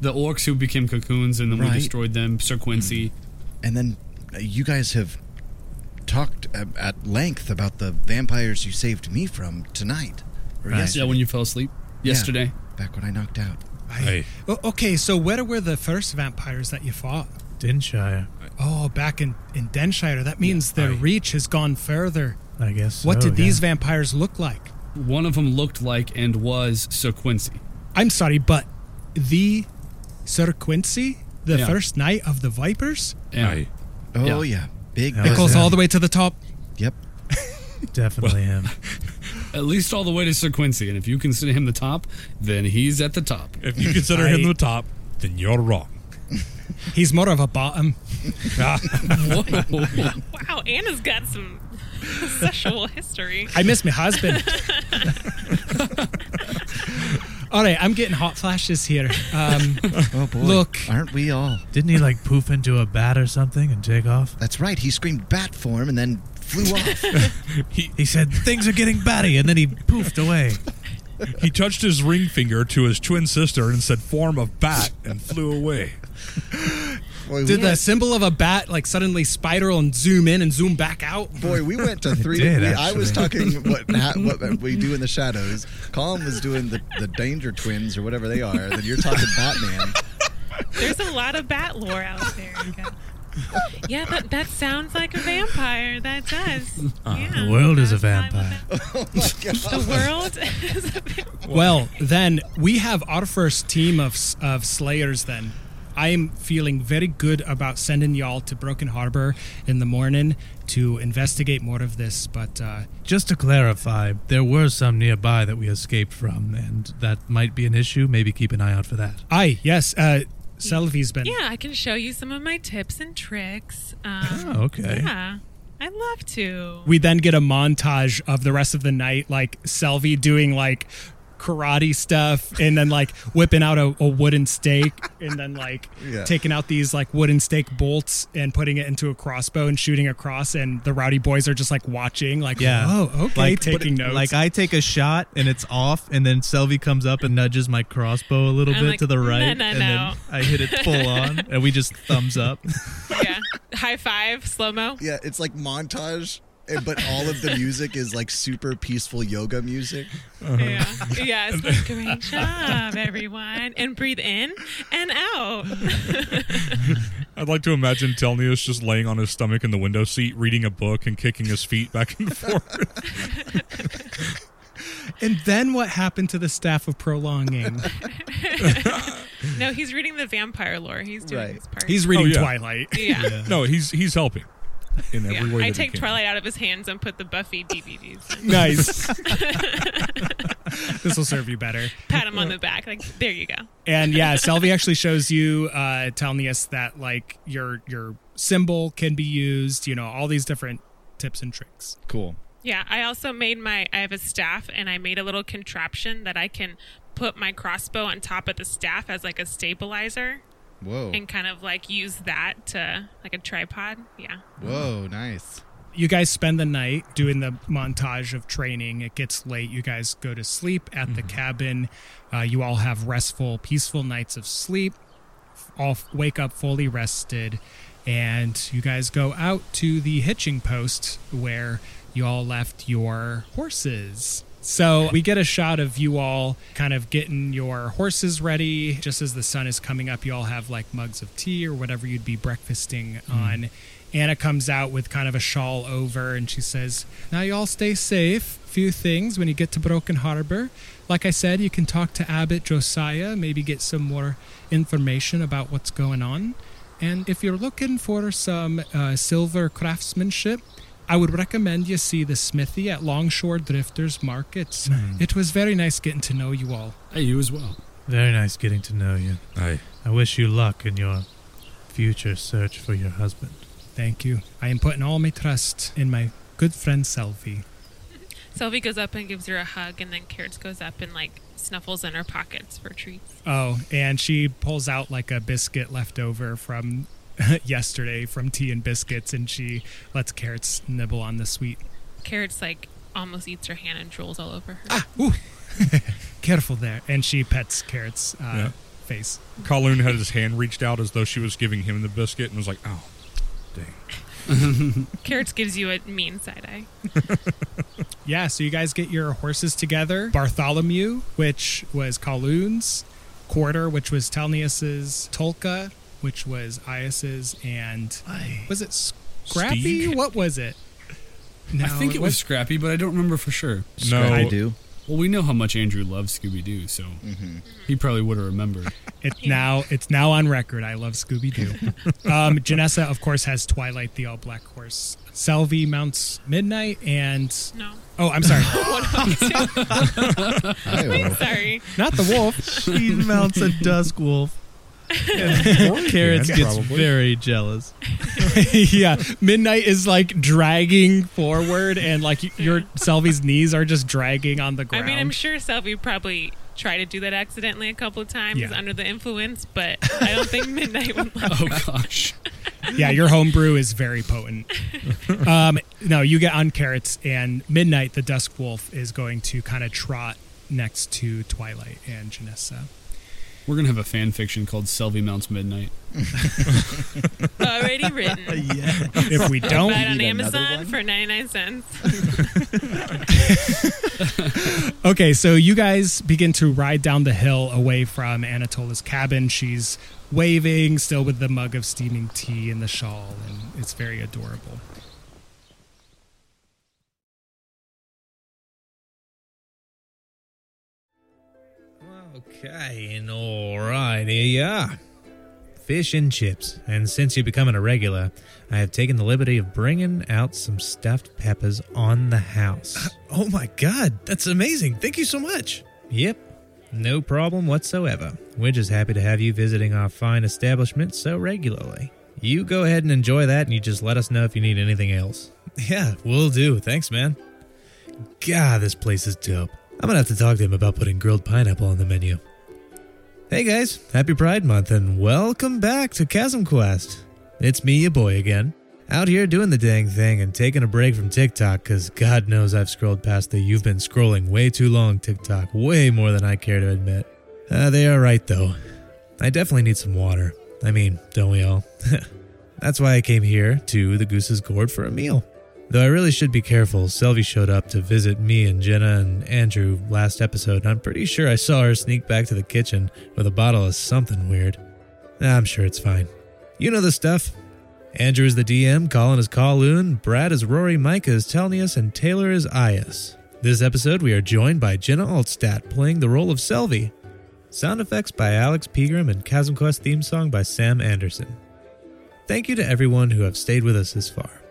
D: The orcs who became cocoons and then
B: Right.
D: we destroyed them. Sir Quincy.
B: and then uh, you guys have talked at, at length about the vampires you saved me from tonight.
C: Right.
B: yesterday,
D: Yeah, when you fell asleep yesterday.
B: back when I knocked out.
A: I,
E: O- okay, so where were the first vampires that you fought?
C: Dinshire,
E: Oh, back in, in Denshire. That means their
A: I-
E: reach has gone further.
C: I guess.
E: what
C: so,
E: did
C: yeah.
E: these vampires look like?
D: One of them looked like and was Sir Quincy.
E: I'm sorry, but the Sir Quincy, the
D: Yeah.
E: first knight of the Vipers,
D: Yeah.
A: I,
B: Oh
D: Yeah.
B: Yeah, big.
C: That
E: it
C: was
E: all the way to the top.
B: Yep. (laughs)
C: Definitely him. (laughs)
D: At least all the way to Sir Quincy. And if you consider him the top, then he's at the top.
A: if you consider him the top, then you're wrong. (laughs)
E: He's more of a bottom.
D: Whoa.
F: Wow, Anna's got some sexual history.
E: I miss my husband. All right, I'm getting hot flashes here. Um, (laughs)
B: Oh boy.
E: Look.
B: aren't we all?
C: Didn't he like poof into a bat or something and take off?
B: That's right. He screamed bat form and then flew off. (laughs)
A: He
C: He said things are getting batty, and then he poofed away.
A: he touched his ring finger to his twin sister and said form of bat and flew away. (laughs)
B: Boy,
E: did
B: we,
E: the symbol of a bat like suddenly spiral and zoom in and zoom back out?
B: boy, we went to three.
C: did,
B: we, I was talking (laughs) what ha, what we do in the shadows. Colin was doing the, the Danger Twins or whatever they are. Then you're talking Batman.
F: There's a lot of bat lore out there. Yeah, that, that sounds like a vampire. That does. Uh, yeah,
C: the world is a vampire.
F: with
B: Oh my
F: it.
B: god.
F: The world is a vampire.
E: Well, then we have our first team of of slayers. Then I am feeling very good about sending y'all to Broken Harbor in the morning to investigate more of this. But uh,
C: Just to clarify, there were some nearby that we escaped from, and that might be an issue. Maybe keep an eye out for that.
E: I yes, uh, Selvi's been.
F: Yeah, I can show you some of my tips and tricks. Um,
C: Oh, okay.
F: Yeah, I'd love to.
E: We then get a montage of the rest of the night, like Selvi doing like karate stuff and then like whipping out a, a wooden stake and then like (laughs)
B: Yeah.
E: taking out these like wooden stake bolts and putting it into a crossbow and shooting across and the rowdy boys are just like watching like
C: Yeah.
E: oh okay
C: Like-
E: taking notes
C: Like I take a shot and it's off, and then Selvi comes up and nudges my crossbow a little
F: I'm
C: bit
F: like,
C: to the right,
F: no,
C: and
F: no."
C: then I hit it full (laughs) on, and we just thumbs up.
F: yeah, high five, slow mo.
B: Yeah, it's like montage, Eh, but all of the music is like super peaceful yoga music. Uh-huh.
F: Yeah, yeah. It's like, (laughs) great job, everyone, and breathe in and out. (laughs)
A: I'd like to imagine Telnius just laying on his stomach in the window seat, reading a book and kicking his feet back and (laughs) forth.
E: and then what happened to the staff of prolonging
F: no, he's reading the vampire lore. He's doing
B: Right.
F: his part.
E: he's reading
A: Oh, yeah.
E: twilight
F: yeah.
A: no, he's he's helping in every
F: Yeah.
A: way.
F: I
A: that he
F: take
A: can.
F: Twilight out of his hands and put the Buffy DVDs. In.
E: nice (laughs) this will serve you better
F: Pat him on the back, like there you go.
E: And yeah, Selvi actually shows you, uh, telling us that like your your symbol can be used. You know, all these different tips and tricks.
B: Cool.
F: Yeah, I also made my. I have a staff, and I made a little contraption that I can put my crossbow on top of the staff as like a stabilizer,
B: Whoa.
F: and kind of like use that to like a tripod. Yeah.
B: Whoa, nice.
E: You guys spend the night doing the montage of training. It gets late. You guys go to sleep at the cabin. Uh, you all have restful, peaceful nights of sleep. All f- wake up fully rested, and you guys go out to the hitching post where you all left your horses. So we get a shot of you all kind of getting your horses ready. Just as the sun is coming up, you all have like mugs of tea or whatever you'd be breakfasting on. Anna comes out with kind of a shawl over and she says, Now you all stay safe. Few things when you get to Broken Harbor. Like I said, you can talk to Abbot Josiah, maybe get some more information about what's going on. And if you're looking for some uh, silver craftsmanship, I would recommend you see the smithy at Longshore Drifters Markets. It was very nice getting to know you all.
D: Hey, you as well.
C: Very nice getting to know you.
A: Aye.
C: I wish you luck in your future search for your husband.
E: Thank you. I am putting all my trust in my good friend Selvi.
F: Sylvie goes up and gives her a hug, and then Carrots goes up and like snuffles in her pockets for treats.
E: Oh, and she pulls out like a biscuit left over from (laughs) yesterday from tea and biscuits, and she lets Carrots nibble on the sweet.
F: Carrots like almost eats her hand and drools all over her.
E: Ah, ooh. (laughs) Careful there. And she pets Carrots' uh,
A: Yeah.
E: face.
A: Kalun had his hand reached out as though she was giving him the biscuit and was like, oh, dang. (laughs)
F: Carrots gives you a mean side eye.
E: Yeah, so you guys get your horses together. Bartholomew, which was Kalun's, Quarter, which was Telnius's, Tolka, which was Ias's, and was it Scrappy?
A: Steeg?
E: What was it? No,
D: I think it was Scrappy, but I don't remember for sure.
A: No.
B: I do.
D: Well, we know how much Andrew loves Scooby Doo, so he probably would have remembered. (laughs)
E: It's now it's now on record. I love Scooby Doo. (laughs) um, Janessa, of course, has Twilight, the all black horse. Selvi mounts Midnight, and
F: No.
E: oh, I'm sorry, (laughs)
F: What am Sorry.
E: not the wolf.
C: She mounts a dusk wolf. And (laughs) Carrots
A: can,
C: gets
A: probably.
C: very jealous. (laughs) (laughs)
E: yeah, Midnight is like dragging forward, and like your Selvi's knees are just dragging on the ground.
F: I mean, I'm sure Selvi probably tried to do that accidentally a couple of times
E: Yeah.
F: under the influence, but I don't think Midnight would love
D: Oh gosh.
E: yeah, your homebrew is very potent. Um, no, you get on carrots, and Midnight, the Dusk Wolf, is going to kind of trot next to Twilight and Janessa.
D: We're gonna have a fan fiction called Selvi Mounts Midnight. (laughs)
F: Already written. (laughs)
C: yeah.
E: If we don't,
F: Buy it on Amazon for 99 cents. (laughs)
E: Okay, so you guys begin to ride down the hill away from Anatola's cabin. She's waving, still with the mug of steaming tea and the shawl, and it's very adorable.
C: Okay, and all right, here you are. Fish and chips. And since you're becoming a regular, I have taken the liberty of bringing out some stuffed peppers on the house. Uh, oh my god, that's amazing. Thank you so much. Yep, no problem whatsoever. We're just happy to have you visiting our fine establishment so regularly. You go ahead and enjoy that, and you just let us know if you need anything else. Yeah, we'll do. Thanks, man. God, this place is dope. I'm gonna have to talk to him about putting grilled pineapple on the menu. Hey guys, happy Pride Month and welcome back to Chasm Quest. It's me, your boy again. Out here doing the dang thing and taking a break from TikTok because God knows I've scrolled past the you've been scrolling way too long TikTok, way more than I care to admit. Uh, they are right though. I definitely need some water. I mean, don't we all? (laughs) That's why I came here to the Goose's Gourd for a meal. Though I really should be careful, Selvi showed up to visit me and Jenna and Andrew last episode, and I'm pretty sure I saw her sneak back to the kitchen with a bottle of something weird. I'm sure it's fine. You know the stuff. Andrew is the DM, Colin is Kalun, Brad is Rory, Micah is Telnius, and Taylor is Ias. This episode, we are joined by Jenna Altstadt playing the role of Selvi. Sound effects by Alex Pegram and Chasm Quest theme song by Sam Anderson. Thank you to everyone who have stayed with us this far.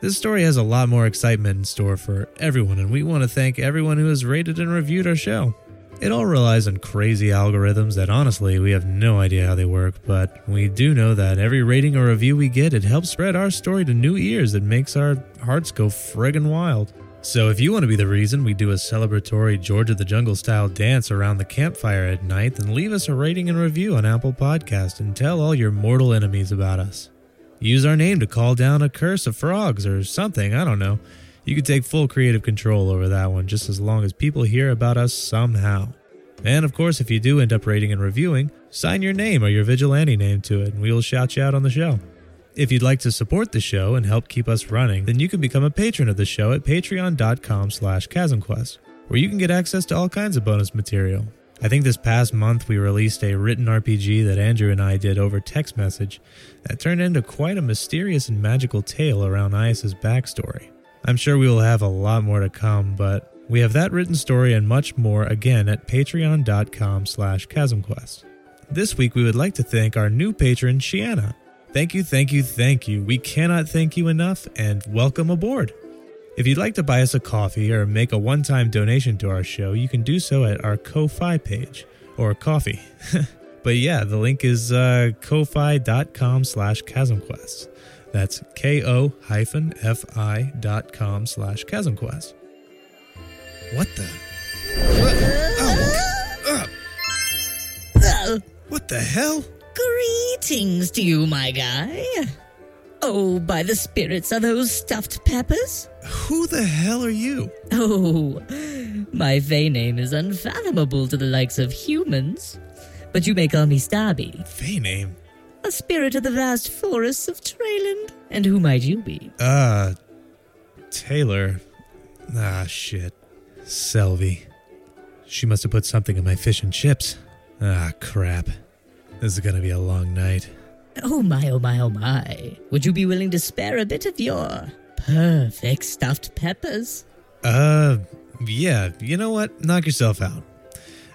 C: This story has a lot more excitement in store for everyone, and we want to thank everyone who has rated and reviewed our show. It all relies on crazy algorithms that honestly we have no idea how they work, but we do know that every rating or review we get, it helps spread our story to new ears and makes our hearts go friggin' wild. So if you want to be the reason we do a celebratory George of the Jungle style dance around the campfire at night, then leave us a rating and review on Apple Podcast and tell all your mortal enemies about us. Use our name to call down a curse of frogs or something, I don't know. You could take full creative control over that one just as long as people hear about us somehow. And of course, if you do end up rating and reviewing, sign your name or your vigilante name to it and we will shout you out on the show. If you'd like to support the show and help keep us running, then you can become a patron of the show at patreon.com slash chasmquest, where you can get access to all kinds of bonus material. I think this past month we released a written RPG that Andrew and I did over text message that turned into quite a mysterious and magical tale around Ias's backstory. I'm sure we will have a lot more to come, but we have that written story and much more again at patreon.com slash chasmquest. This week we would like to thank our new patron, Shiana. Thank you, thank you, thank you. We cannot thank you enough and welcome aboard. If you'd like to buy us a coffee or make a one time donation to our show, you can do so at our Ko-Fi page or coffee. (laughs) but yeah, the link is uh, ko-fi.com slash chasmquest. That's ko hyphen fi dot com slash chasmquest. What the? What? Oh, what the hell?
H: Greetings to you, my guy. Oh, by the spirits, are those stuffed peppers?
C: Who the hell are you?
H: Oh, my Fey name is unfathomable to the likes of humans. But you may call me Starby,
C: Fey name?
H: a spirit of the vast forests of Treyland. And who might you be?
C: Uh, Taylor. Ah, shit. Selvi. She must have put something in my fish and chips. Ah, crap. This is gonna be a long night.
H: Oh my, oh my, oh my. Would you be willing to spare a bit of your perfect stuffed peppers?
C: Uh, yeah, you know what? Knock yourself out.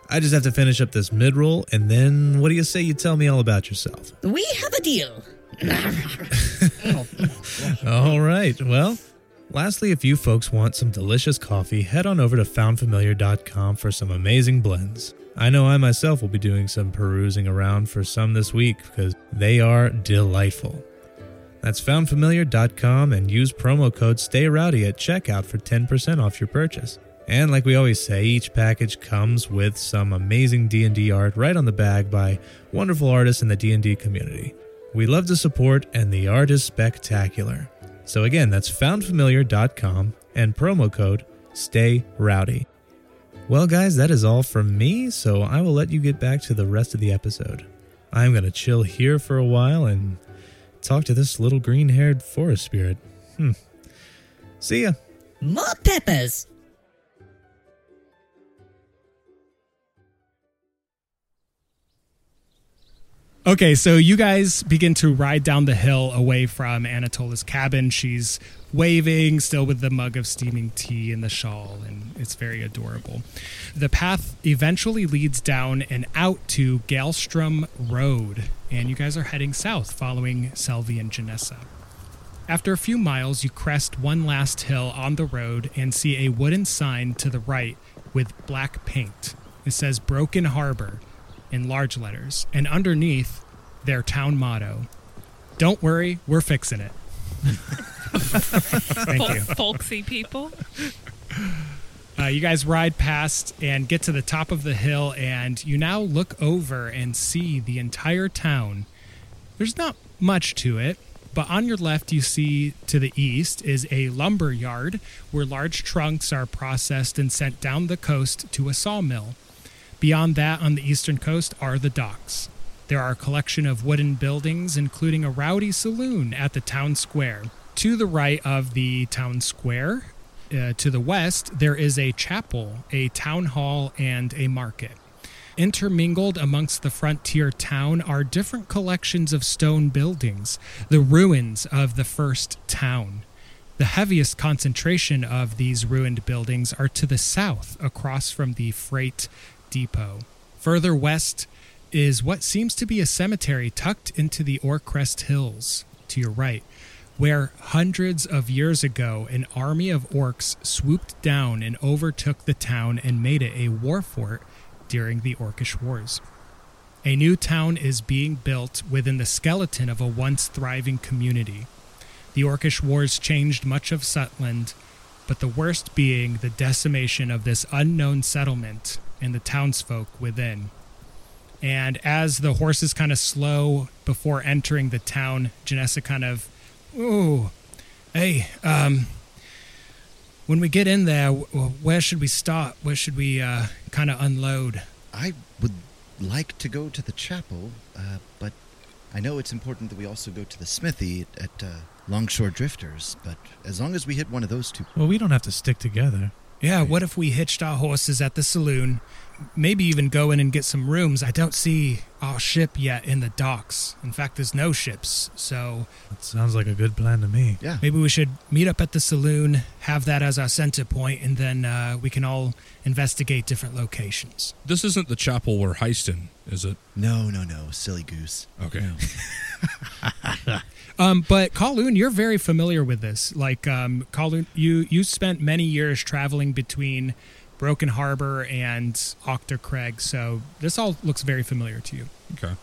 C: I just have to finish up this mid roll, and then what do you say you tell me all about yourself?
H: We have a deal. (laughs)
C: All right. Well, lastly, if you folks want some delicious coffee, head on over to foundfamiliar.com for some amazing blends. I know I myself will be doing some perusing around for some this week because they are delightful. That's foundfamiliar.com and use promo code STAYROWDY at checkout for 10% off your purchase. And like we always say, each package comes with some amazing D&D art right on the bag by wonderful artists in the D&D community. We love to support and the art is spectacular. So again, that's foundfamiliar.com and promo code STAYROWDY. Well, guys, that is all from me, so I will let you get back to the rest of the episode. I'm going to chill here for a while and talk to this little green haired forest spirit. Hmm. See ya.
H: More peppers.
E: Okay, so you guys begin to ride down the hill away from Anatola's cabin. She's waving, still with the mug of steaming tea and the shawl, and it's very adorable. The path eventually leads down and out to Galstrom Road, and you guys are heading south following Selvi and Janessa. After a few miles, you crest one last hill on the road and see a wooden sign to the right with black paint. It says Broken Harbor in large letters, and underneath their town motto Don't worry, we're fixing it. (laughs) Thank you.
F: Folksy people.
E: Uh, you guys ride past and get to the top of the hill, and you now look over and see the entire town. There's not much to it, but on your left, you see to the east is a lumber yard where large trunks are processed and sent down the coast to a sawmill. Beyond that, on the eastern coast, are the docks. There are a collection of wooden buildings, including a rowdy saloon at the town square. To the right of the town square, uh, to the west, there is a chapel, a town hall, and a market. Intermingled amongst the frontier town are different collections of stone buildings, the ruins of the first town. The heaviest concentration of these ruined buildings are to the south, across from the freight depot. Further west is what seems to be a cemetery tucked into the Orcrest Hills, to your right, where hundreds of years ago an army of orcs swooped down and overtook the town and made it a war fort during the Orcish Wars. A new town is being built within the skeleton of a once thriving community. The Orcish Wars changed much of Sutland, but the worst being the decimation of this unknown settlement and the townsfolk within. And as the horses kind of slow before entering the town, Janessa kind of, ooh, hey, um, when we get in there, where should we start? Where should we uh, kind of unload?
B: I would like to go to the chapel, uh, but I know it's important that we also go to the smithy at uh, Longshore Drifters, but as long as we hit one of those two,
C: Well, we don't have to stick together.
E: Yeah, what if we hitched our horses at the saloon? Maybe even go in and get some rooms. I don't see our ship yet in the docks. In fact, there's no ships. So
C: That sounds like a good plan to me.
B: yeah,
E: maybe we should meet up at the saloon, have that as our center point, and then uh, we can all investigate different locations.
A: This isn't the chapel we're heisting, is it?
B: no, no, no, silly goose.
A: Okay.
B: No. (laughs)
E: Um, but Kalun, you're very familiar with this. Like um, Kalun, you you spent many years traveling between Broken Harbor and Octocrag, so this all looks very familiar to you.
A: Okay.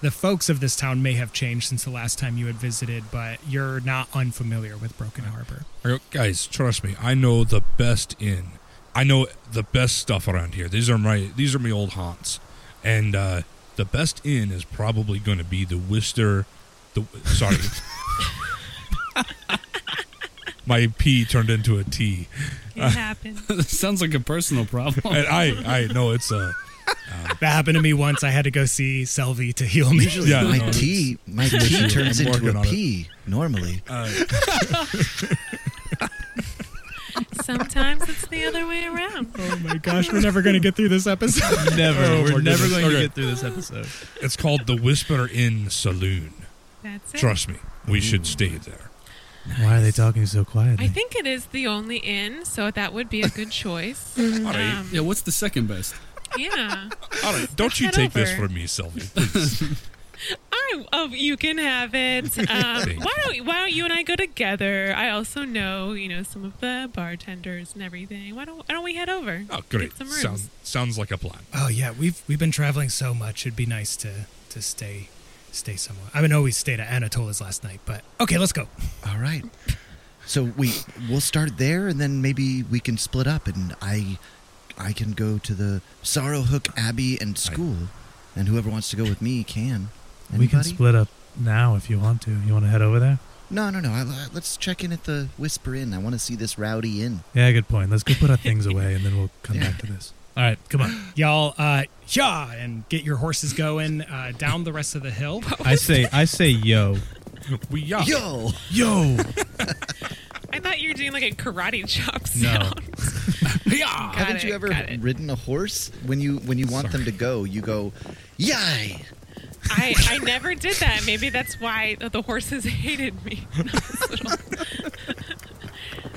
E: The folks of this town may have changed since the last time you had visited, but you're not unfamiliar with Broken Harbor.
A: Guys, trust me. I know the best inn. I know the best stuff around here. These are my these are my old haunts, and uh, the best inn is probably going to be the Worcester. The sorry, (laughs) my P turned into a T,
F: It happened. (laughs)
D: Sounds like a personal problem.
A: and I I know it's a (laughs)
E: That happened to me once. I had to go see Selvi to heal me.
A: yeah.
B: my
A: no,
B: T, my. T turns into a
A: P it.
B: P normally. (laughs)
F: Sometimes it's the other way around.
E: Oh my gosh, we're never going to get through this episode.
C: Never.
A: Oh,
C: We're
A: my
C: never
A: goodness.
C: going to get through this episode.
A: It's called the Whisper Inn Saloon.
F: That's it.
A: Trust me, we should stay there.
C: Why are they talking so quietly?
F: I think it is the only inn, so that would be a good choice. (laughs)
A: All right,
F: Um,
D: yeah, what's the second best?
F: yeah. (laughs)
A: all right. Don't you
F: head
A: take this from me, Selvi. (laughs) Please.
F: I, oh, you can have it. Um, why don't Why don't you and I go together? I also know, you know, some of the bartenders and everything. Why don't Why don't we head over?
A: Oh, great.
F: Some rooms.
A: Sounds sounds like a plan.
E: Oh yeah, we've we've been traveling so much. It'd be nice to to stay stay somewhere. I mean, we stayed at Anatola's last night, but okay, let's go.
B: All right. So we we'll start there, and then maybe we can split up, and I I can go to the Sorrowhook Abbey and school, and whoever wants to go with me can.
C: we can split up now if you want to. You want to head over there?
B: No, no, no. I, I- let's check in at the Whisper Inn. I want to see this rowdy inn.
C: Yeah, good point. Let's go put our things (laughs) away and then we'll come back to this. All right, come on.
E: Y'all, uh, yeah, and get your horses going uh, down the rest of the hill. (laughs)
C: I say, I say, yo,
A: We yeah.
B: Yo,
C: yo. (laughs)
F: I thought you were doing like a karate chop
C: No.
F: sound. (laughs)
D: Yeah.
B: Haven't
F: it,
B: you ever ridden a horse? When you when you want them to go, you go, yay!
F: I, I never did that. Maybe that's why the horses hated me.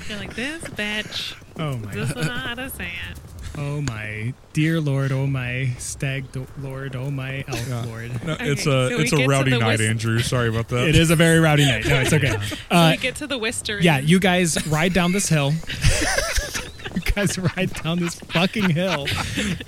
F: They're like, this bitch
E: Oh my,
F: doesn't know how to say it.
E: Oh my, dear Lord, oh my stag do- Lord, oh my elf
A: Yeah.
E: Lord.
A: No,
F: Okay,
A: it's
F: so
A: a
F: we
A: it's a rowdy night,
F: whis-
A: Andrew. Sorry about that.
E: It is a very rowdy night. No, it's okay.
F: So
E: Uh,
F: we get to the Wister.
E: yeah, you guys ride down this hill. (laughs) you guys ride down this fucking hill,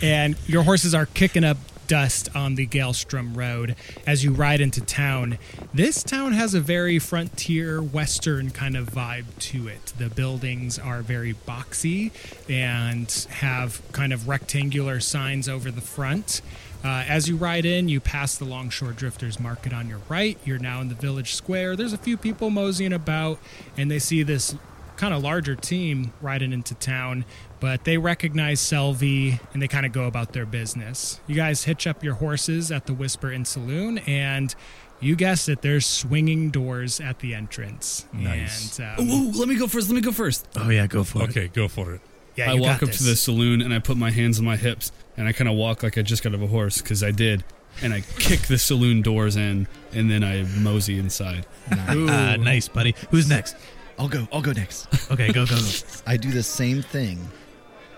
E: and your horses are kicking up dust on the Galestrom Road as you ride into town. This town has a very frontier western kind of vibe to it. The buildings are very boxy and have kind of rectangular signs over the front. Uh, as you ride in, you pass the Longshore Drifters Market on your right. You're now in the village square. There's a few people moseying about, and they see this kind of larger team riding into town, but they recognize Selvi and they kind of go about their business. You guys hitch up your horses at the Whisper Inn Saloon, and you guessed it, there's swinging doors at the entrance.
A: Nice.
E: And, um,
D: Ooh, let me go first. Let me go first.
C: Oh yeah, go for it.
A: Okay, go for it.
E: yeah,
D: I walk
E: got
D: up to the saloon and I put my hands on my hips and I kind of walk like I just got off a horse because I did. And I kick the saloon doors in and then I mosey inside.
E: Ooh. (laughs)
C: Ah, nice, buddy. Who's next?
B: I'll go. I'll go next.
C: Okay, go, go, go. (laughs)
B: I do the same thing.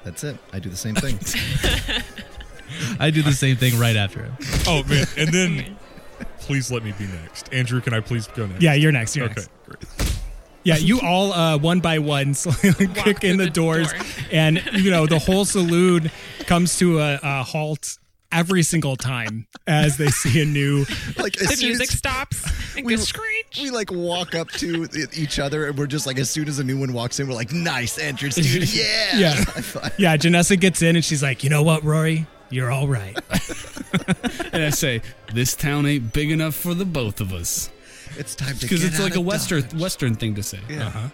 B: That's it. I do the same thing. (laughs)
C: I do the same thing right after him.
A: Oh man, and then please let me be next. Andrew, can I please go next?
E: Yeah, you're next. You're
A: Okay,
E: next.
A: great.
E: Yeah, you all uh, one by one (laughs) slowly kick in the,
F: the
E: doors,
F: door.
E: and you know the whole saloon comes to a, a halt every single time as they see a new. (laughs)
B: like as
F: the
B: soon
F: music
B: as
F: stops and
B: we-
F: goes screech.
B: we like walk up to each other, and we're just like, as soon as a new one walks in, we're like, nice entrance, dude. (laughs) Yeah.
E: Yeah. (laughs) Yeah, Janessa gets in and she's like, "You know what, Rory? You're all right."
D: And I say, this town ain't big enough for the both of us.
B: It's time to
D: Because it's
B: out
D: like a western
B: Dodge.
D: western thing to say.
B: Yeah.
A: Uh-huh.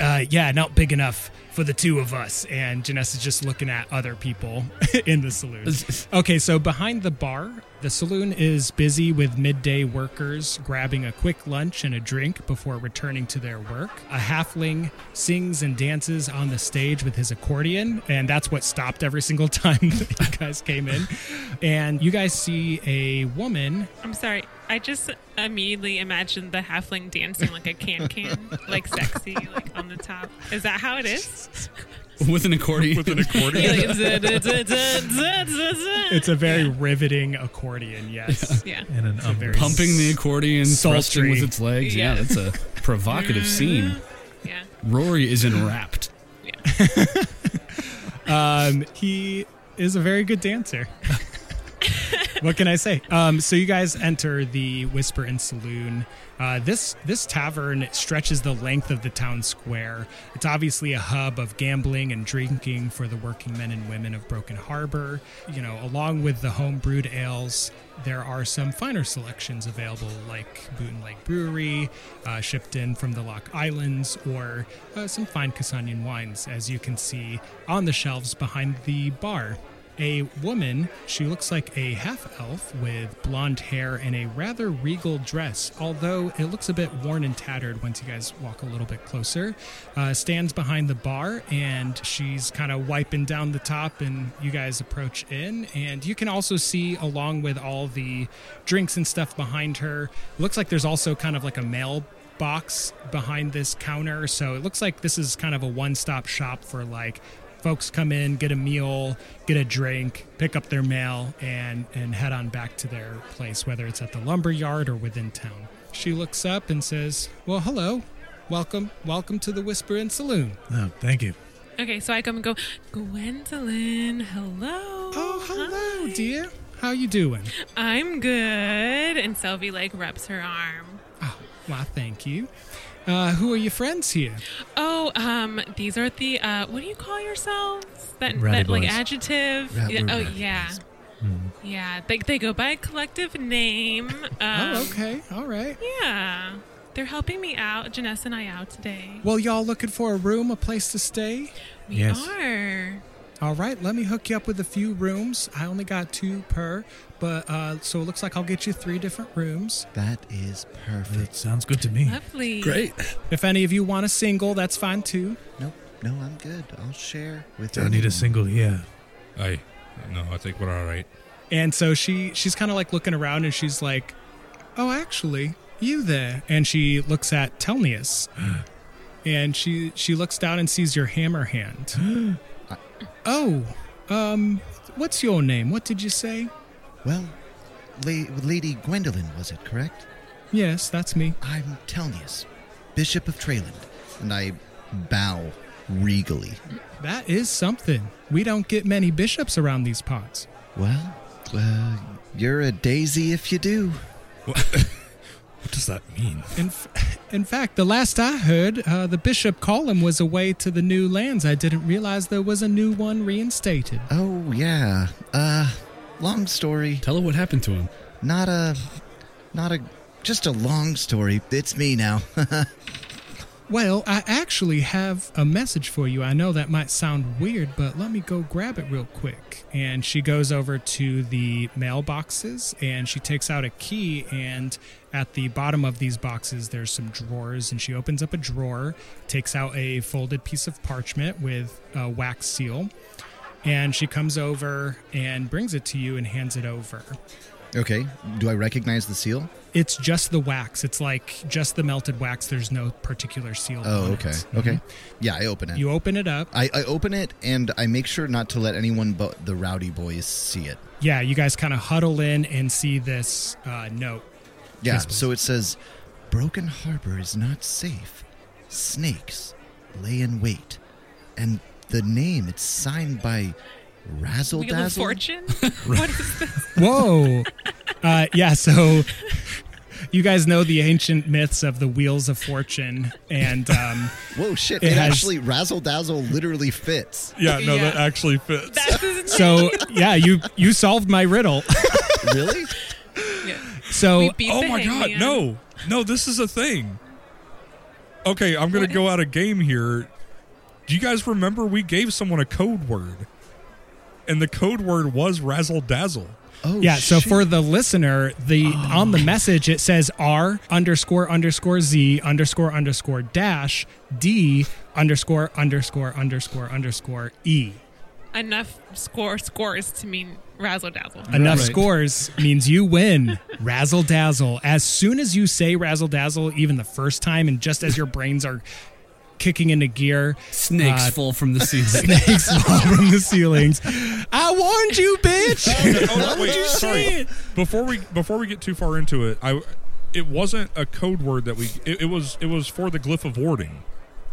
E: Uh, yeah, not big enough for the two of us. And Janessa is just looking at other people (laughs) in the saloon. (laughs) Okay, so behind the bar, the saloon is busy with midday workers grabbing a quick lunch and a drink before returning to their work. A halfling sings and dances on the stage with his accordion, and that's what stopped every single (laughs) time that you guys came in. And you guys see a woman
F: I'm sorry. I just immediately imagined the halfling dancing like a can can, like sexy, like on the top. Is that how it is? (laughs) (laughs)
D: with an accordion.
A: With an accordion.
E: It's a very riveting accordion, yes. Yeah.
C: And an um,
E: very
D: pumping the accordion, thrusting with its legs. Yeah,
F: Yeah.
D: that's a provocative scene.
F: Yeah.
D: Rory is enwrapped. (laughs)
E: Um, he is a very good dancer. (laughs) what can I say? Um, so you guys enter the Whisper Inn Saloon. Uh, this this tavern stretches the length of the town square. It's obviously a hub of gambling and drinking for the working men and women of Broken Harbor. You know, along with the home brewed ales, there are some finer selections available, like Boonton Lake Brewery, uh, shipped in from the Lock Islands, or uh, some fine Casanian wines, as you can see on the shelves behind the bar. A woman, she looks like a half elf with blonde hair and a rather regal dress, although it looks a bit worn and tattered once you guys walk a little bit closer. Uh, stands behind the bar and she's kind of wiping down the top, and you guys approach in. And you can also see, along with all the drinks and stuff behind her, looks like there's also kind of like a mail box behind this counter. So it looks like this is kind of a one stop shop for like folks come in, get a meal, get a drink, pick up their mail, and, and head on back to their place, whether it's at the lumber yard or within town. She looks up and says, Well, hello. Welcome, welcome to the Whisper Inn Saloon.
C: Oh, thank you.
F: Okay, so I come and go, Gwendolyn, hello.
E: Oh, hello,
F: Hi.
E: dear. How you doing?
F: I'm good. And Selvi like rubs her arm.
E: Oh, why, thank you. Uh, who are your friends here?
F: Oh, um, these are the uh, what do you call yourselves? That, that like adjective?
B: Ra-
F: Yeah,
B: we're
F: oh
B: rowdies.
F: yeah, yeah. They they go by a collective name. (laughs) Um,
E: oh, okay. All right.
F: Yeah, they're helping me out. Janessa and I out today.
E: Well, y'all looking for a room, a place to stay?
F: We
C: Yes.
F: are.
E: All right, let me hook you up with a few rooms. I only got two per, but uh, so it looks like I'll get you three different rooms.
B: That is
C: That
B: perfect.
C: sounds good to me.
F: Lovely.
D: Great.
E: If any of you want a single, that's fine too.
B: Nope, no, I'm good. I'll share with
C: Don't need a single here.
A: I no, I think we're all right.
E: And so she she's kind of like looking around and she's like, "Oh, actually, you there?" And she looks at Telnius, (gasps) and she she looks down and sees your hammer hand. (gasps) oh, um, what's your name? What did you say?
B: Well, La- Lady Gwendolyn, was it correct?
E: Yes, that's me.
B: I'm Telnius, Bishop of Treyland, and I bow regally.
E: That is something. We don't get many bishops around these parts.
B: Well, uh, you're a daisy if you do. (laughs)
A: What does that mean?
E: In, f- in fact, the last I heard, uh, the Bishop Column was away to the new lands. I didn't realize there was a new one reinstated.
B: Oh yeah. Uh, long story.
D: Tell her what happened to him.
B: Not a, not a, just a long story. It's me now. (laughs)
E: Well, I actually have a message for you. I know that might sound weird, but let me go grab it real quick. And she goes over to the mailboxes and she takes out a key. And at the bottom of these boxes, there's some drawers. And she opens up a drawer, takes out a folded piece of parchment with a wax seal. And she comes over and brings it to you and hands it over.
B: okay. Do I recognize the seal?
E: It's just the wax. It's like just the melted wax. There's no particular seal.
B: Oh,
E: on
B: okay.
E: it.
B: Okay. Yeah, I open it.
E: You open it up.
B: I, I open it and I make sure not to let anyone but the rowdy boys see it.
E: yeah, you guys kind of huddle in and see this uh, note.
B: Yeah,
E: Yes,
B: so it says, Broken Harbor is not safe. Snakes lay in wait. And the name, it's signed by Razzle
F: Wheel of
B: Dazzle.
F: Fortune. (laughs) what is this?
E: Whoa. uh, yeah, so you guys know the ancient myths of the Wheels of Fortune, and um,
B: Whoa, shit.
E: It
B: It,
E: has-
B: actually, Razzle Dazzle literally fits.
A: Yeah, no,
F: Yeah.
A: that actually fits.
F: That's
E: so yeah, you you solved my riddle.
B: really?
F: Yeah.
E: So
F: We beat
A: go
F: out
A: my game
F: here.
A: Do you guys remember we gave someone a code word? And the code word was razzle dazzle.
B: Oh,
E: Yeah, so
B: shit.
E: for the listener, the oh. on the message it says R underscore underscore Z underscore underscore dash D underscore underscore underscore underscore E.
F: Enough score scores to mean razzle dazzle.
E: Enough
D: Right.
E: scores means you win. (laughs) Razzle dazzle. As soon as you say razzle dazzle, even the first time, and just as your brains are kicking into gear,
D: Snakes
E: Uh,
D: fall from the (laughs) ceiling.
E: snakes fall from the ceilings. I warned you, bitch.
A: Oh, no, wait, sorry. Before we before we get too far into it, I it wasn't a code word that we it, it was it was for the glyph of warding.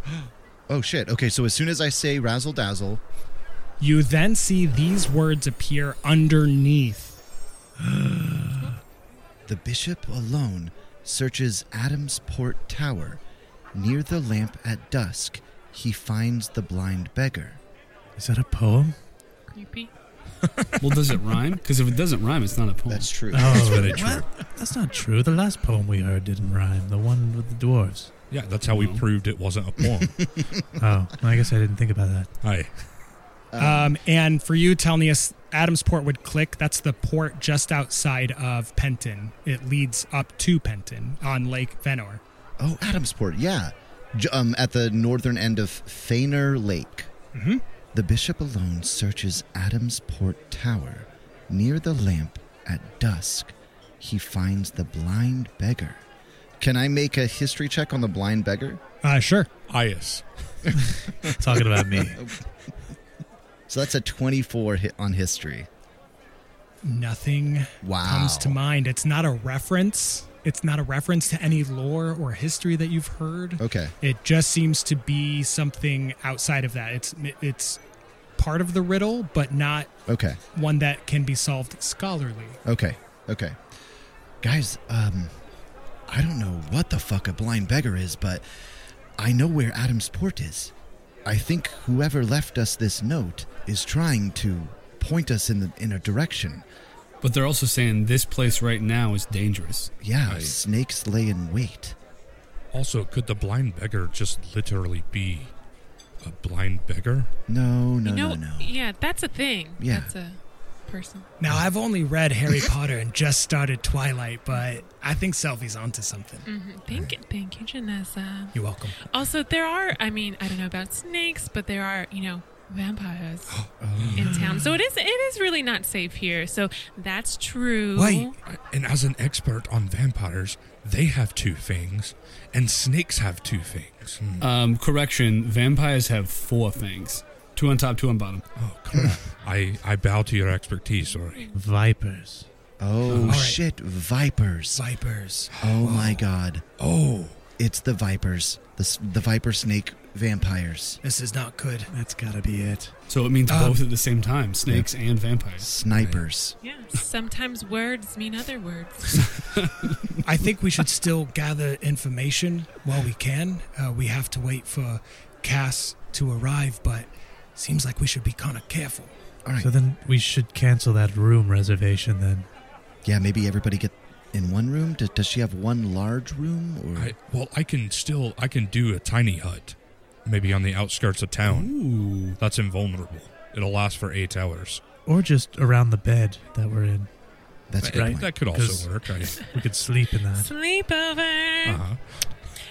A: (gasps)
B: Oh shit. Okay, so as soon as I say razzle dazzle,
E: You then see these words appear underneath. (gasps)
B: the bishop alone searches Adam's Port Tower. Near the lamp at dusk, he finds the blind beggar.
C: Is that a poem?
F: Creepy. (laughs)
D: well, does it rhyme? Because if it doesn't rhyme, it's not a poem.
B: That's true. (laughs)
C: Oh,
A: very true.
C: what? That's not true. The last poem we heard didn't rhyme. The one with the dwarves.
A: Yeah, that's how we proved it wasn't a poem. (laughs)
C: Oh, I guess I didn't think about that.
A: Hi.
E: Um, and for you, Telnius, Adam's Port would click. That's the port just outside of Penton. It leads up to Penton on Lake Venor.
B: Oh, Adamsport, yeah. J- um, at the northern end of Feiner Lake.
E: Mhm.
B: The bishop alone searches Adamsport Tower. Near the lamp at dusk, he finds the blind beggar. Can I make a history check on the blind beggar?
E: Uh, sure.
A: Ias. (laughs)
C: Talking about me. (laughs)
B: So that's a 24 hit on history.
E: Nothing
B: Wow.
E: comes to mind. It's not a reference. It's not a reference to any lore or history that you've heard.
B: Okay.
E: It just seems to be something outside of that. It's it's part of the riddle, but not
B: Okay.
E: one that can be solved scholarly.
B: Okay. Okay. Guys, um I don't know what the fuck a blind beggar is, but I know where Adam's port is. I think whoever left us this note is trying to point us in the in a direction.
D: But they're also saying this place right now is dangerous.
B: Yeah,
A: Right.
B: snakes lay in wait.
A: Also, could the blind beggar just literally be a blind beggar?
B: No, no,
F: you know,
B: no, no.
F: yeah, that's a thing.
B: Yeah.
F: That's a person.
E: Now, I've only read Harry Potter and just started Twilight, but I think Selvi's onto something.
F: hmm Thank you, thank you, Janessa.
E: You're welcome.
F: Also, there are. I mean, I don't know about snakes, but there are. You know, vampires (gasps) in town. So it is. It is really not safe here. So that's true.
C: Wait.
A: And as an expert on vampires, they have two fangs, and snakes have two fangs. Hmm.
D: Um, correction: vampires have four fangs, two on top, two on bottom.
A: Oh crap! (laughs) I I bow to your expertise, sorry.
C: Vipers.
B: Oh
E: right.
B: shit, vipers.
E: Vipers.
B: Oh my god.
A: Oh,
B: It's the vipers. The s- the viper snake vampires.
E: This is not good.
C: That's gotta be it.
D: So it means
E: Um,
D: both at the same time: snakes and vampires.
B: Snipers.
F: Yeah. Sometimes words mean other words. (laughs)
E: I think we should still gather information while we can. Uh, we have to wait for Cass to arrive, but seems like we should be kind of careful.
B: All right.
C: So then we should cancel that room reservation then.
B: yeah, maybe everybody get in one room. Does, does she have one large room or
A: I well, I can still I can do a tiny hut, maybe on the outskirts of town.
D: Ooh,
A: That's invulnerable. It'll last for eight hours.
C: Or just around the bed that we're in.
B: That's a good
A: That-
B: point.
A: That could
C: 'Cause-
A: also work. I, (laughs)
C: We could sleep in that.
F: Sleepover.
A: uh-huh.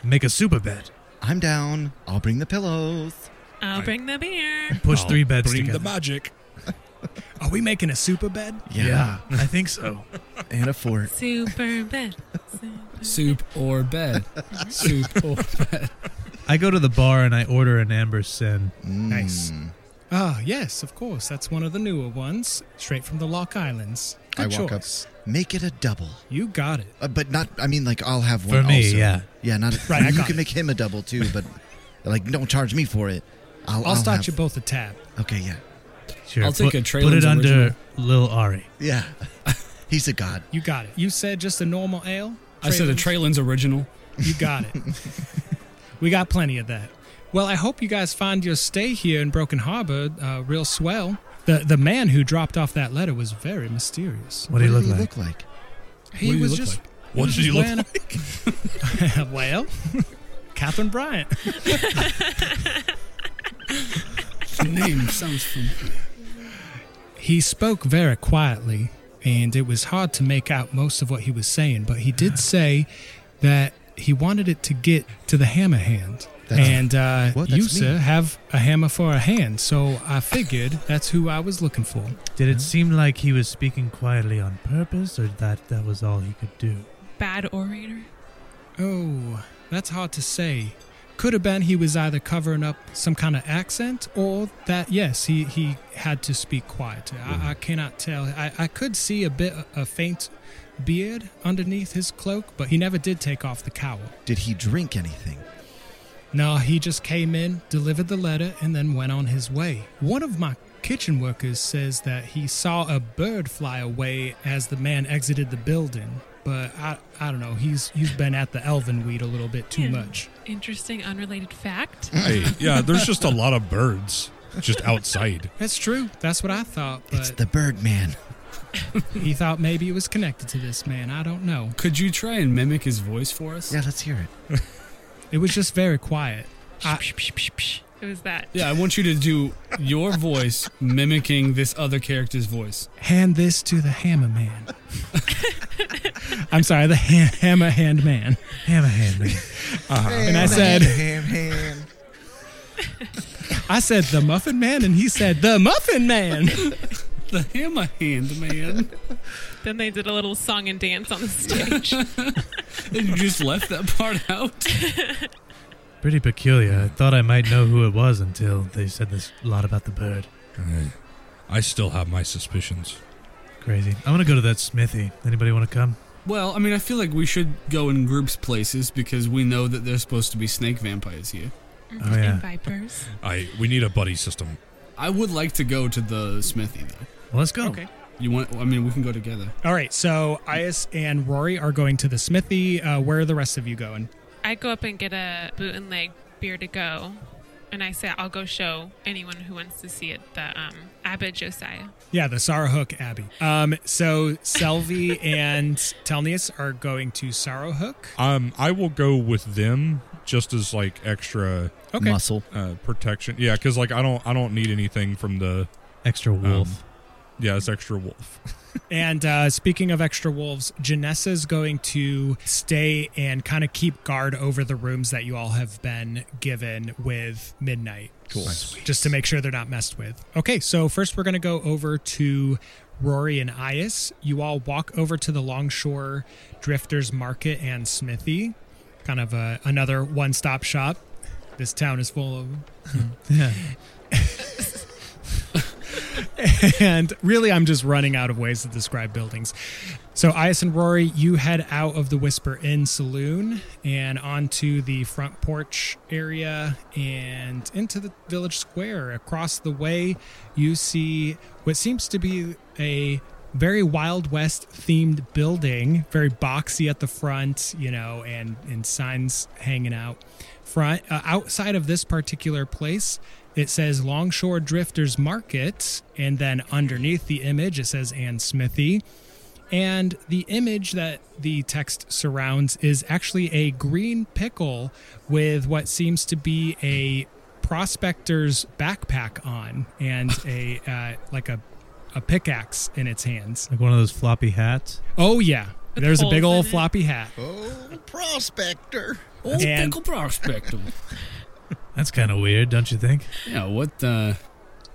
C: Make a super bed.
B: I'm down. I'll bring the pillows.
F: I'll bring the beer. (laughs)
C: Push
A: I'll
C: three beds
A: bring
C: together.
A: the magic. (laughs)
E: Are we making a super bed?
B: Yeah.
C: I think so. (laughs)
B: And a fort.
F: Super bed. Super
D: soup or bed, soup or bed.
C: I go to the bar and I order an amber sin.
E: Nice.
B: Mm.
E: Ah, yes, of course. That's one of the newer ones, straight from the Lock Islands. Good
B: I walk
E: choice.
B: up. Make it a double.
E: You got it.
B: Uh, but not, I mean, like, I'll have one
C: For
B: one
C: me,
B: also.
C: yeah.
B: Yeah, not,
E: Right, I
B: you
E: got
B: can
E: it.
B: make him a double too, but, like, don't charge me for it. I'll,
E: I'll, start
B: have-
E: you both a tab.
B: Okay, yeah.
C: Sure.
D: I'll take
C: put,
D: a trailer.
C: Put
D: Treyland's
C: it under
D: original.
C: Lil Ari.
B: Yeah. (laughs) He's a god.
E: You got it. You said just a normal ale?
D: I said a Treyland's? Original.
E: You got it. (laughs) we got plenty of that. Well, I hope you guys find your stay here in Broken Harbor uh, real swell. The the man who dropped off that letter was very mysterious.
C: What do you
B: did
C: look
B: he
C: like?
B: look like?
E: He
D: What do you
E: was
D: look
E: just
D: like?
A: What
E: was
A: did he
E: just
A: look
E: like? (laughs) well, Catherine Bryant.
D: Name sounds familiar.
E: He spoke very quietly, and it was hard to make out most of what he was saying, but he did say that he wanted it to get to the hammer hand.
B: That's-
E: and uh,
B: What?
E: you,
B: That's me.
E: sir, have a hammer for a hand, so I figured that's who I was looking for.
C: Did it seem like he was speaking quietly on purpose, or that that was all he could do?
F: Bad orator.
E: Oh, that's hard to say. Could have been he was either covering up some kind of accent, or that yes, he, he had to speak quieter. I, mm-hmm. I cannot tell. I, I could see a bit a faint beard underneath his cloak, but he never did take off the cowl.
B: Did he drink anything?
E: No, he just came in, delivered the letter, and then went on his way. One of my kitchen workers says that he saw a bird fly away as the man exited the building. But I, I don't know. He's he's been at the elven weed a little bit too much.
F: Interesting, unrelated fact.
A: Hey, yeah, there's just a lot of birds just outside.
E: That's true. That's what I thought.
B: It's
E: But
B: the Birdman.
E: he thought maybe it was connected to this man. I don't know.
D: Could you try and mimic his voice for us?
B: Yeah, let's hear it.
E: It was just very quiet. I,
F: It was that.
D: Yeah, I want you to do your voice mimicking this other character's voice.
E: hand this to the hammer man. (laughs) I'm sorry, the ha- hammer hand man.
C: Hammer hand man. Uh-huh.
E: And I said,
B: ham, ham.
E: I said the muffin man, and he said the muffin man. (laughs)
D: The hammer hand man.
F: Then they did a little song and dance on the stage. (laughs)
D: and you just left that part out.
C: Pretty peculiar. I thought I might know who it was until they said this lot about the bird.
A: I, I still have my suspicions.
C: Crazy. I want to go to that smithy. Anybody want to come?
D: Well, I mean, I feel like we should go in groups places because we know that there's supposed to be snake vampires here.
C: Oh, yeah.
F: Vipers.
A: I we need a buddy system.
D: I would like to go to the smithy though.
C: Well, let's go.
E: Okay.
D: You want? I mean, we can go together.
E: All right, so Ias and Rory are going to the smithy. Uh, where are the rest of you going?
F: I go up and get a boot and leg beer to go. And I say I'll go show anyone who wants to see it the um, Abbot Josiah.
E: Yeah, the Sorrowhook Abbey. Um, so Selvi (laughs) and Telnius are going to Sorrowhook.
A: Um, I will go with them just as like extra
E: Okay.
B: Muscle.
A: uh, protection. Yeah, because like I don't I don't need anything from the
C: Extra wolf.
A: Yeah it's extra wolf. (laughs)
E: And uh, speaking of extra wolves, Janessa's going to stay and kind of keep guard over the rooms that you all have been given with Midnight.
B: Cool.
E: Just to make sure they're not messed with. Okay, so first we're going to go over to Rory and Ias. You all walk over to the Longshore Drifters Market and Smithy, kind of a, another one stop shop. This town is full of (laughs)
C: yeah. (laughs) (laughs)
E: and really i'm just running out of ways to describe buildings. So ias and rory you head out of the whisper inn saloon and onto the front porch area and into the village square. Across the way you see what seems to be a very wild west themed building very boxy at the front you know and and signs hanging out front uh, outside of this particular place it says longshore drifters market and then underneath the image it says and smithy and the image that the text surrounds is actually a green pickle with what seems to be a prospector's backpack on and (laughs) a uh, like a a pickaxe in its hands.
C: Like one of those floppy hats.
E: Oh yeah, there's a big old floppy hat.
B: Oh, prospector.
D: Old
E: And-
D: pickle prospectum. (laughs)
C: That's kind of weird, don't you think?
D: yeah. What? uh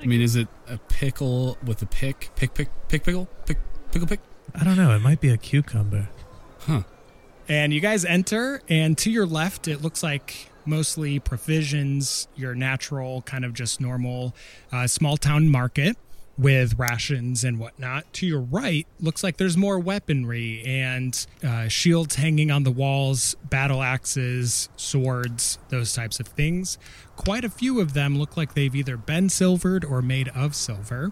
D: I mean, is it a pickle with a pick? Pick, pick, pick, pickle, pick, pickle, pick.
C: I don't know. It might be a cucumber.
D: Huh.
E: And you guys enter, and to your left, it looks like mostly provisions, your natural, kind of just normal uh, small town market with rations and whatnot. To your right, looks like there's more weaponry and uh, shields hanging on the walls, battle axes, swords, those types of things. Quite a few of them look like they've either been silvered or made of silver.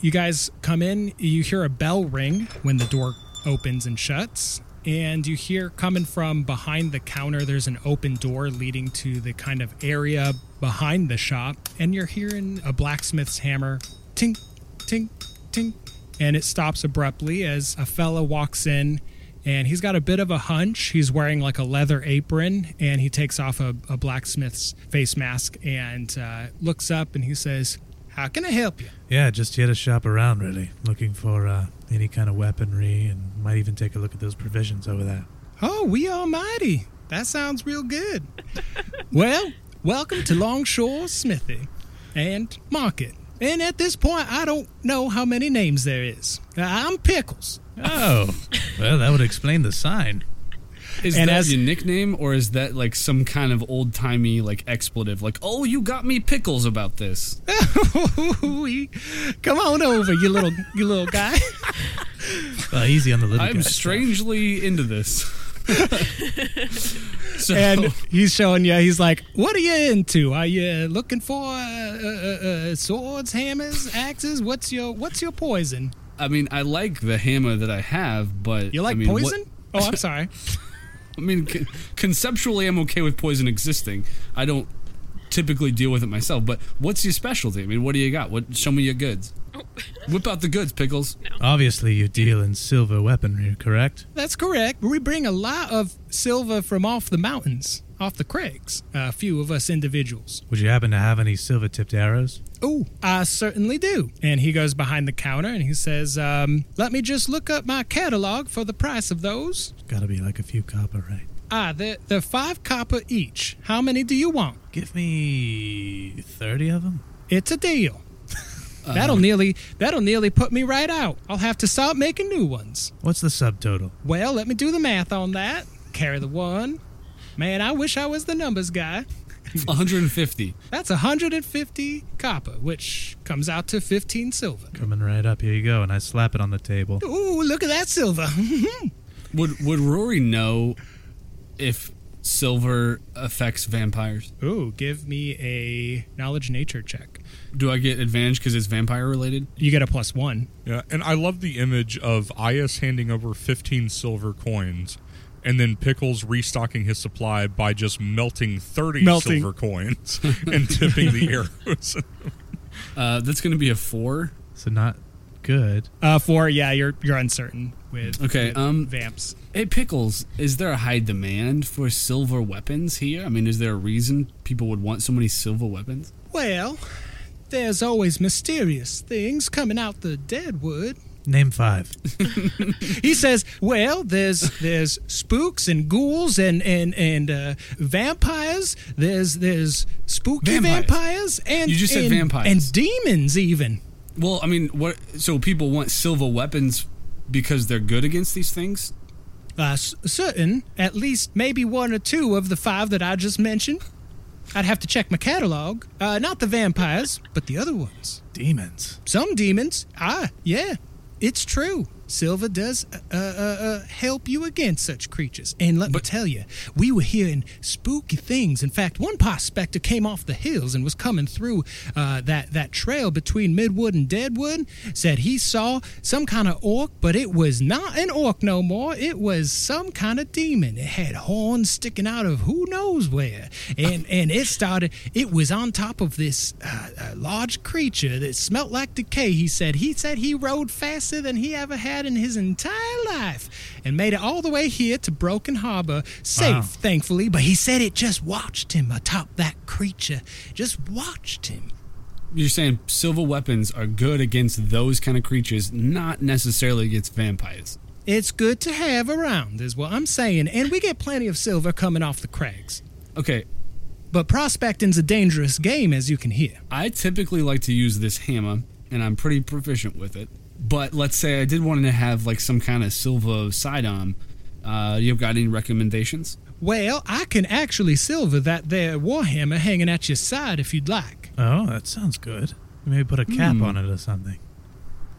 E: You guys come in, you hear a bell ring when the door opens and shuts, and you hear coming from behind the counter, there's an open door leading to the kind of area behind the shop, and you're hearing a blacksmith's hammer tink, tink, tink, and it stops abruptly as a fella walks in and he's got a bit of a hunch. He's wearing like a leather apron, and he takes off a, a blacksmith's face mask and uh, looks up and he says, "How can I help you?"
C: Yeah, just here to shop around, really. Looking for uh, any kind of weaponry and might even take a look at those provisions over there.
E: Oh, we almighty! That sounds real good. (laughs) well, welcome to Longshore Smithy and Market. And at this point, I don't know how many names there is. Uh, I'm Pickles.
C: Oh, well, that would explain the sign.
D: Is
E: And
D: that
E: as-
D: your nickname, or is that like some kind of old timey like expletive? Like, oh, you got me pickles about this. (laughs)
E: Come on over, you little, you little guy.
C: Well, easy on the little
D: I'm
C: guy.
D: strangely into this. (laughs) so,
E: and he's showing you. He's like, "What are you into? Are you looking for uh, uh, uh, swords, hammers, axes? What's your What's your poison?
D: I mean, I like the hammer that I have, but
E: You like
D: I mean, what-
E: poison? Oh, I'm sorry. (laughs)
D: I mean, con- conceptually, I'm okay with poison existing. I don't typically deal with it myself. But what's your specialty? I mean, what do you got? What? Show me your goods. (laughs) Whip out the goods, pickles.
C: Obviously, you deal in silver weaponry, correct?
E: That's correct. We bring a lot of silver from off the mountains, off the crags. A few of us individuals.
C: Would you happen to have any silver tipped arrows?
E: Oh, I certainly do. And he goes behind the counter and he says, um, "Let me just look up my catalog for the price of those."
C: It's Gotta be like a few copper, right?
E: Ah, they're, they're five copper each. How many do you want?
C: Give me 30 of them?
E: It's a deal. Uh-huh. that'll nearly that'll nearly put me right out. I'll have to start making new ones.
C: What's the subtotal?
E: Well, let me do the math on that. Carry the one. Man, I wish I was the numbers guy. (laughs)
D: 150.
E: That's 150 copper, which comes out to 15 silver.
C: Coming right up. Here you go. And I slap it on the table.
E: Ooh, look at that silver. (laughs)
D: Would Would Rory know if silver affects vampires?
E: Ooh, give me a knowledge nature check.
D: Do I get advantage because it's vampire related?
E: You get a plus one.
A: Yeah, and I love the image of Ias handing over 15 silver coins and then Pickles restocking his supply by just melting 30
E: Melting.
A: silver coins (laughs) and tipping the arrows. (laughs)
D: Uh, that's going to be a four.
C: So not good.
E: Uh, four. Yeah, you're you're uncertain with
D: Okay,
E: with
D: um,
E: vamps.
D: Hey, Pickles, is there a high demand for silver weapons here? I mean, is there a reason people would want so many silver weapons?
E: Well, there's always mysterious things coming out the deadwood.
C: Name five. (laughs)
E: He says, "Well, there's there's spooks and ghouls and and and uh, vampires. There's there's spooky
D: Vampires.
E: vampires, and
D: You just said
E: and-
D: vampires.
E: and demons even.
D: Well, I mean, what? So people want silver weapons because they're good against these things?
E: Uh, certain, at least maybe one or two of the five that I just mentioned. I'd have to check my catalog. Uh, not the vampires, but the other ones.
C: Demons.
E: Some demons. Ah, yeah, it's true. Silver does uh, uh, uh, help you against such creatures. And let me tell you, we were hearing spooky things. In fact, one prospector came off the hills and was coming through uh, that, that trail between Midwood and Deadwood. Said he saw some kind of orc, but it was not an orc no more. It was some kind of demon. It had horns sticking out of who knows where. And, (laughs) and it started, it was on top of this uh, uh, large creature that smelt like decay. He said, he said he rode faster than he ever had in his entire life and made it all the way here to Broken Harbor safe,
C: Wow.
E: thankfully. But he said it just watched him atop that creature, just watched him.
D: You're saying silver weapons are good against those kind of creatures, not necessarily against vampires.
E: It's good to have around, is what I'm saying. And we get plenty of silver coming off the crags.
D: Okay,
E: But prospecting's a dangerous game, as you can hear.
D: I typically like to use this hammer, and I'm pretty proficient with it. But let's say I did want to have like some kind of silver sidearm. Uh, you've got any recommendations?
E: Well, I can actually silver that there warhammer hanging at your side if you'd like.
C: Oh, that sounds good. Maybe put a cap
D: Hmm.
C: on it or something.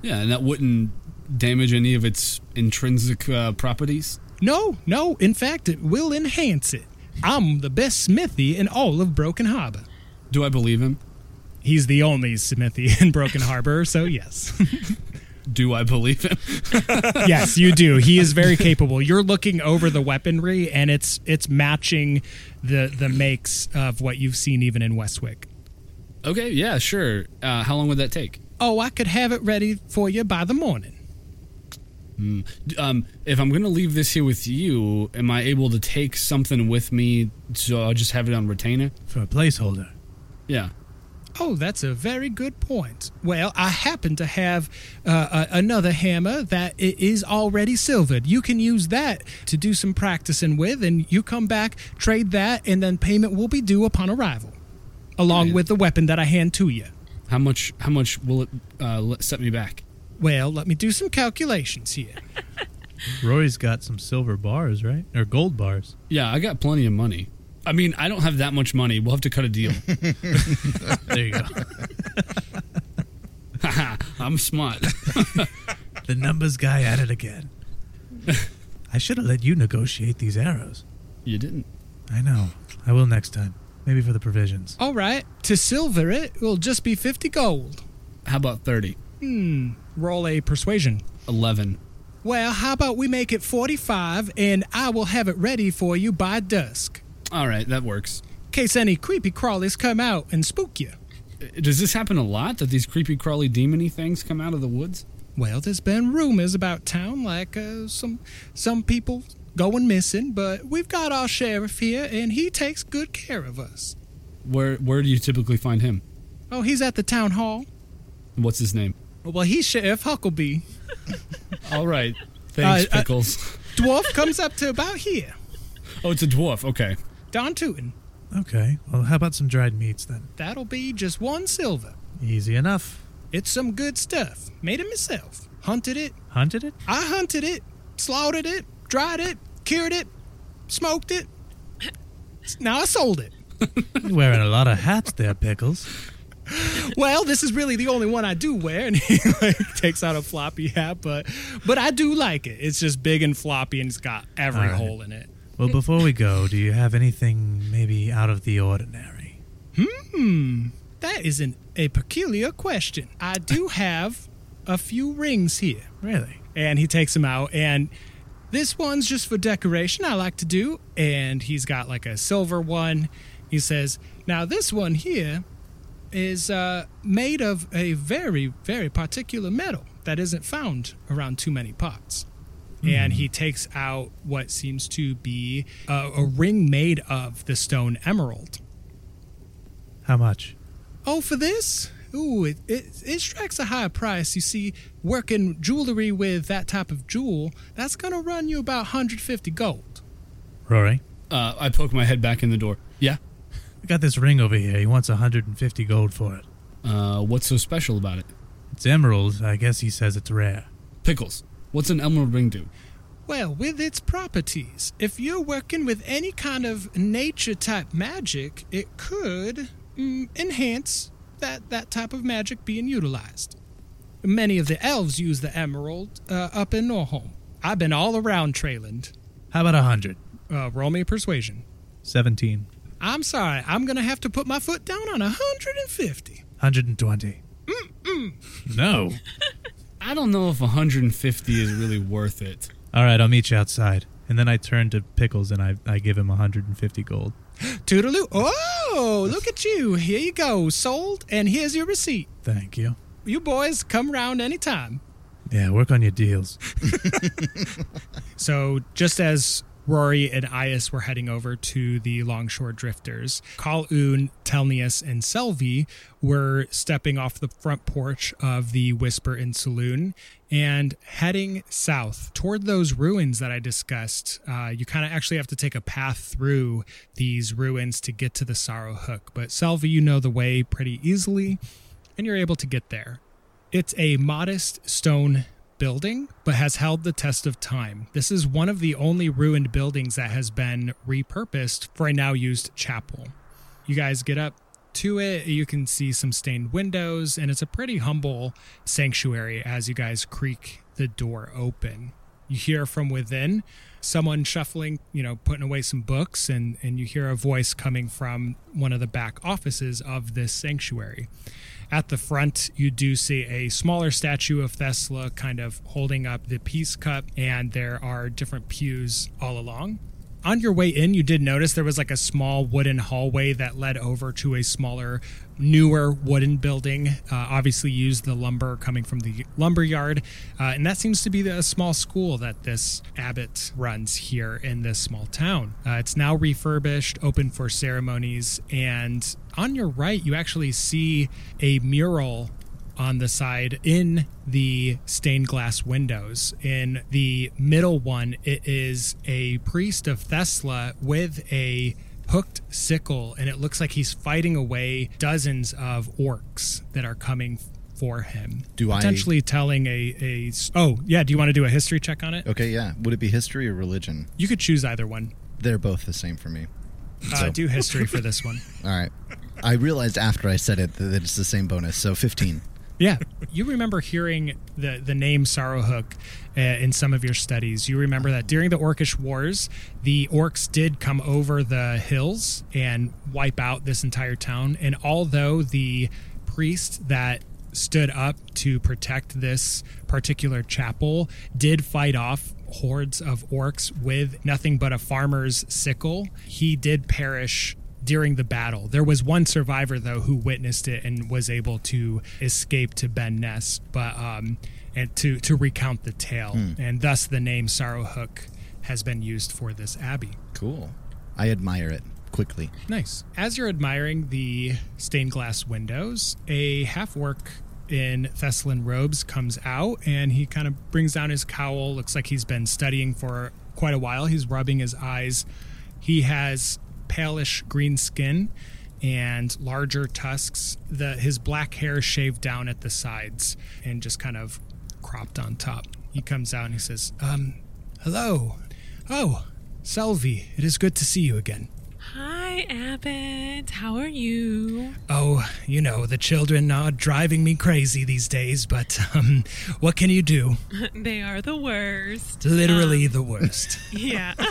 D: Yeah, and that wouldn't damage any of its intrinsic uh, properties.
E: No, no, in fact, it will enhance it. I'm the best smithy in all of Broken Harbor.
D: Do I believe him?
E: He's the only smithy (laughs) in Broken Harbor, so yes. (laughs)
D: Do I believe him? (laughs)
E: yes, you do. He is very capable. You're looking over the weaponry and it's it's matching the the makes of what you've seen even in Westwick.
D: okay, yeah, sure. Uh, how long would that take?
E: Oh, I could have it ready for you by the morning.
D: Um, if I'm gonna leave this here with you, am I able to take something with me so I'll just have it on retainer?
C: For a placeholder.
D: Yeah.
E: Oh, that's a very good point. Well, I happen to have uh, a, another hammer that is already silvered. You can use that to do some practicing with, and you come back, trade that, and then payment will be due upon arrival, along
D: Right.
E: with the weapon that I hand to you.
D: How much? How much will it uh, set me back?
E: Well, let me do some calculations here.
C: Roy's got some silver bars, right? Or gold bars.
D: Yeah, I got plenty of money. I mean, I don't have that much money. We'll have to cut a deal. (laughs)
C: There you go. (laughs)
D: I'm smart. (laughs)
C: the numbers guy at it again. I should have let you negotiate these arrows.
D: you didn't.
C: I know. I will next time. Maybe for the provisions.
E: All right, to silver it will just be 50 gold.
D: How about thirty?
E: Hmm, roll a persuasion.
D: Eleven.
E: Well, how about we make it 45 and I will have it ready for you by dusk.
D: All right, that works.
E: In case any creepy crawlies come out and spook you.
D: Uh, Does this happen a lot? That these creepy, crawly, demony things come out of the woods?
E: Well, there's been rumors about town, like uh, some some people going missing, but we've got our sheriff here, and he takes good care of us.
D: Where Where do you typically find him?
E: Oh, he's at the town hall.
D: What's his name?
E: Well, he's Sheriff Huckleby. (laughs)
D: All right. Thanks,
E: Uh, uh,
D: Pickles. (laughs)
E: Dwarf comes up to about here.
D: oh, it's a dwarf. Okay.
E: Don Tootin.
C: Okay. Well, how about some dried meats then?
E: That'll be just one silver.
C: Easy enough.
E: It's some good stuff. Made it myself. Hunted it.
C: Hunted it?
E: I hunted it, slaughtered it, dried it, cured it, smoked it. Now I sold it.
C: You're (laughs) wearing a lot of hats there, Pickles.
E: Well, this is really the only one I do wear, (laughs) and he like takes out a floppy hat, but but I do like it. It's just big and floppy, and it's got every
C: right.
E: hole in it.
C: Well, before we go, do you have anything maybe out of the ordinary?
E: Hmm, that isn't a peculiar question. I do (laughs) have a few rings here,
C: Really?
E: and he takes them out, and this one's just for decoration. I like to do, and he's got like a silver one. He says, "Now this one here is uh, made of a very, very particular metal that isn't found around too many parts." And he takes out what seems to be a, a ring made of the stone emerald.
C: How much?
E: Oh, for this? Ooh, it, it, it strikes a high price. You see, working jewelry with that type of jewel, that's going to run you about 150 gold.
C: Rory?
D: Uh, I poke my head back in the door. Yeah.
C: I got this ring over here. He wants 150 gold for it.
D: Uh, what's so special about it?
C: It's emerald. I guess he says it's rare.
D: Pickles. What's an emerald ring do?
E: Well, with its properties, if you're working with any kind of nature type magic, it could mm, enhance that, that type of magic being utilized. Many of the elves use the emerald uh, up in Norholm. I've been all around Treyland.
C: How about a 100?
E: Uh, roll me a persuasion.
C: 17.
E: I'm sorry, I'm going to have to put my foot down on 150.
C: 120. No. (laughs)
D: I don't know if 150 is really worth it.
C: All right, I'll meet you outside. And then I turn to Pickles and I, I give him 150 gold. (gasps)
E: Toodaloo. Oh, look at you. Here you go. Sold, and here's your receipt.
C: Thank you.
E: You boys come round anytime.
C: Yeah, work on your deals. (laughs)
E: So, just as Rory and Ias were heading over to the Longshore Drifters, Kalun, Telnius, and Selvi were stepping off the front porch of the Whisper Inn Saloon and heading south toward those ruins that I discussed. Uh, you kind of actually have to take a path through these ruins to get to the Sorrow Hook, but Selvi, you know the way pretty easily, and you're able to get there. It's a modest stone building, but has held the test of time. This is one of the only ruined buildings that has been repurposed for a now used chapel. You guys get up to it, you can see some stained windows, and it's a pretty humble sanctuary as you guys creak the door open. You hear from within someone shuffling, you know, putting away some books, and, and you hear a voice coming from one of the back offices of this sanctuary. At the front, you do see a smaller statue of Thesla kind of holding up the peace cup, and there are different pews all along. On your way in, you did notice there was like a small wooden hallway that led over to a smaller, newer wooden building. Uh, obviously, used the lumber coming from the lumber yard, uh, and that seems to be the small school that this abbot runs here in this small town. Uh, it's now refurbished, open for ceremonies, and on your right, you actually see a mural on the side in the stained glass windows. In the middle one, it is a priest of Thesla with a hooked sickle, and it looks like he's fighting away dozens of orcs that are coming for him.
B: Do I-
E: potentially telling a a oh yeah? Do you want to do a history check on it?
B: Okay, yeah. Would it be history or religion?
E: You could choose either one.
B: They're both the same for me.
E: Uh,
B: So-
E: do history for this one. (laughs)
B: All right. I realized after I said it that it's the same bonus, so 15.
E: Yeah, you remember hearing the the name Sorrowhook uh, in some of your studies. You remember that during the Orcish Wars, the orcs did come over the hills and wipe out this entire town. And although the priest that stood up to protect this particular chapel did fight off hordes of orcs with nothing but a farmer's sickle, he did perish during the battle. There was one survivor though who witnessed it and was able to escape to Ben Ness, but um, and to to recount the tale, and thus the name Sorrowhook has been used for this abbey.
B: Cool. I admire it quickly.
E: Nice. As you're admiring the stained glass windows, a half orc in Thessalon robes comes out and he kind of brings down his cowl. Looks like he's been studying for quite a while. He's rubbing his eyes. He has palish green skin and larger tusks. The his black hair shaved down at the sides and just kind of cropped on top. He comes out and he says, "Um, hello. Oh, Selvi, it is good to see you again."
F: Hi, Abbot. How are you?
E: Oh, you know, the children are driving me crazy these days, but um, what can you do? (laughs)
F: they are the worst.
E: Literally the worst. (laughs)
F: Yeah. (laughs)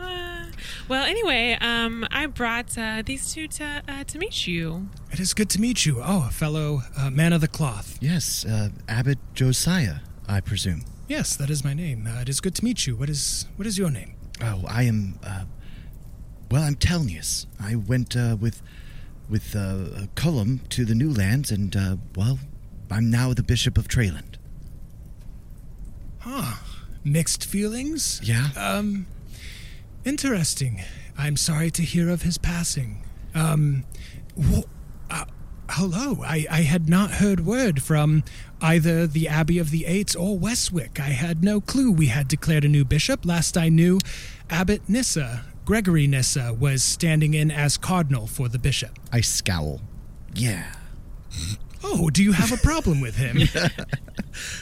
F: Uh, (sighs) well, anyway, um, I brought uh, these two to uh, to meet you.
E: It is good to meet you. Oh, a fellow uh, man of the cloth.
B: Yes, uh, Abbot Josiah, I presume.
E: Yes, that is my name. Uh, it is good to meet you. What is what is your name?
B: Oh, I am. Uh, well, I'm Telnius. I went uh, with with uh, Cullum to the New Lands, and uh, well, I'm now the Bishop of Treyland.
E: Mixed feelings?
B: Yeah.
E: Um, interesting. I'm sorry to hear of his passing. Um, wh- uh, hello. I, I had not heard word from either the Abbey of the Eights or Westwick. I had no clue we had declared a new bishop. Last I knew, Abbot Nissa, Gregory Nissa, was standing in as cardinal for the bishop.
B: I scowl. Yeah.
E: Oh, do you have a problem with him? (laughs)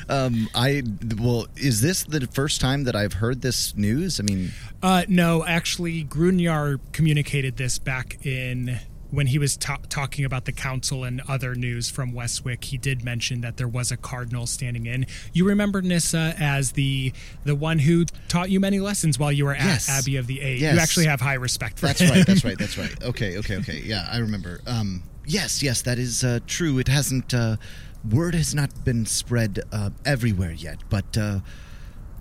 B: Um, I well, is this the first time that I've heard this news? I mean,
E: Uh, no, actually, Grunyar communicated this back in when he was ta- talking about the council and other news from Westwick. He did mention that there was a cardinal standing in. You remember Nissa as the the one who taught you many lessons while you were at
B: Yes.
E: Abbey of the Eight.
B: Yes.
E: You actually have high respect for
B: that's
E: him.
B: right. That's (laughs) right. That's right. Okay. Okay. Okay. Yeah, I remember. Um, yes. Yes, that is uh, true. It hasn't. Uh, word has not been spread uh, everywhere yet, but uh,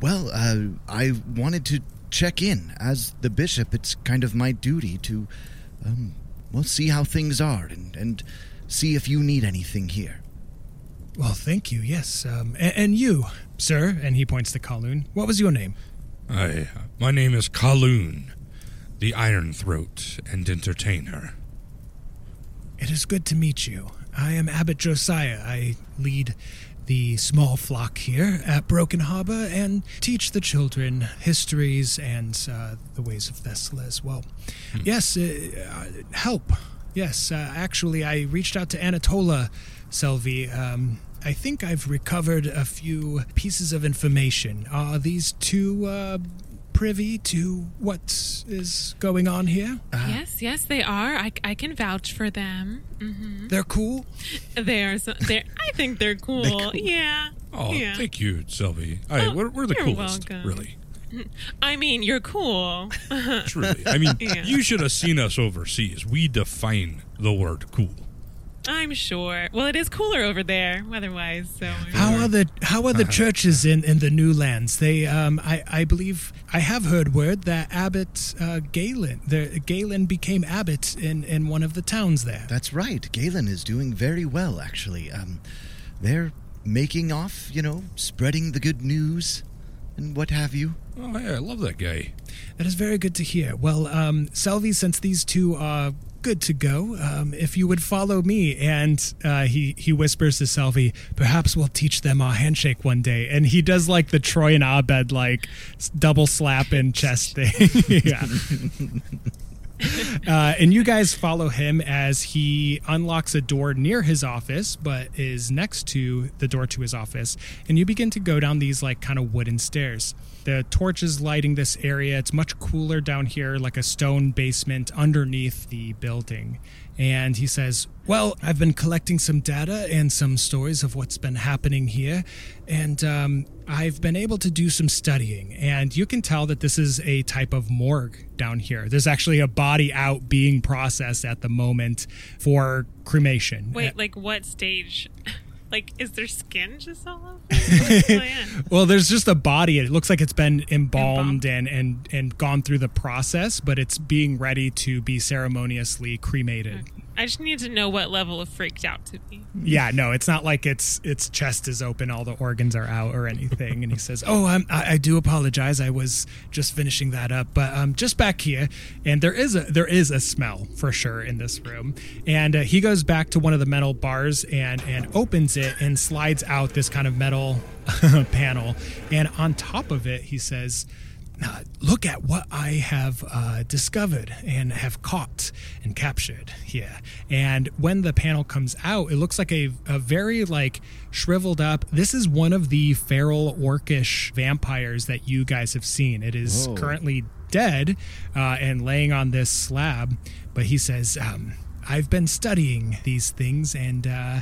B: well, uh, I wanted to check in as the bishop. It's kind of my duty to, um, well, see how things are and and see if you need anything here.
E: Well, thank you. Yes, um, and, and you, sir. And he points to Kalun. What was your name?
A: I, my name is Kalun, the Iron Throat and Entertainer.
E: It is good to meet you. I am Abbot Josiah. I lead the small flock here at Broken Harbor and teach the children histories and uh, the ways of Thesla as well. Yes, uh, uh, help. Yes, uh, actually, I reached out to Anatola Selvi. Um, I think I've recovered a few pieces of information. Are these two uh, privy to what is going on here?
F: yes, yes, they are. I, I can vouch for them. hmm
E: They're cool.
F: They are. So, they're. I think they're (laughs) cool. Yeah.
A: Oh,
F: yeah.
A: thank you, Selvi. I,
F: Oh,
A: we're, we're the
F: you're
A: coolest,
F: welcome.
A: really. (laughs)
F: I mean, you're cool.
A: Truly. I mean, (laughs)
F: Yeah.
A: you should have seen us overseas. We define the word cool.
F: I'm sure. Well, it is cooler over there weather-wise, so.
E: How are the how are the churches in, in the new lands? They um I, I believe I have heard word that Abbot uh, Galen the Galen became abbot in, in one of the towns there.
B: That's right. Galen is doing very well, actually. Um, they're making off, you know, spreading the good news and what have you.
A: Oh, yeah, I love that guy.
E: That is very good to hear. Well, um, Selvi, since these two are good to go, um, if you would follow me, and uh, he he whispers to Selvi, perhaps we'll teach them our handshake one day. And he does like the Troy and Abed like double slap and chest thing. (laughs) yeah. (laughs) Uh, and you guys follow him as he unlocks a door near his office, but is next to the door to his office. And you begin to go down these like kind of wooden stairs. The torch is lighting this area. It's much cooler down here, like a stone basement underneath the building. And he says, Well, I've been collecting some data and some stories of what's been happening here. And um, I've been able to do some studying. And you can tell that this is a type of morgue down here. There's actually a body out being processed at the moment for cremation.
F: Wait, like what stage? (laughs) Like, is there skin just all over? (laughs) What's going on?
E: Well, there's just a body. It looks like it's been embalmed
F: Embalmed.
E: and, and, and gone through the process, but it's being ready to be ceremoniously cremated.
F: I just need to know what level of freaked out to be.
E: Yeah, no, it's not like its its chest is open, all the organs are out or anything. And he says, "Oh, I'm, I, I do apologize. I was just finishing that up, but um, just back here, and there is a there is a smell for sure in this room." And uh, he goes back to one of the metal bars and and opens it and slides out this kind of metal (laughs) panel, and on top of it, he says. Uh, look at what I have uh, discovered and have caught and captured here. And when the panel comes out, it looks like a, a very like shriveled up. This is one of the feral orcish vampires that you guys have seen. It is
B: Whoa.
E: currently dead uh, and laying on this slab. But he says, um, "I've been studying these things and." Uh,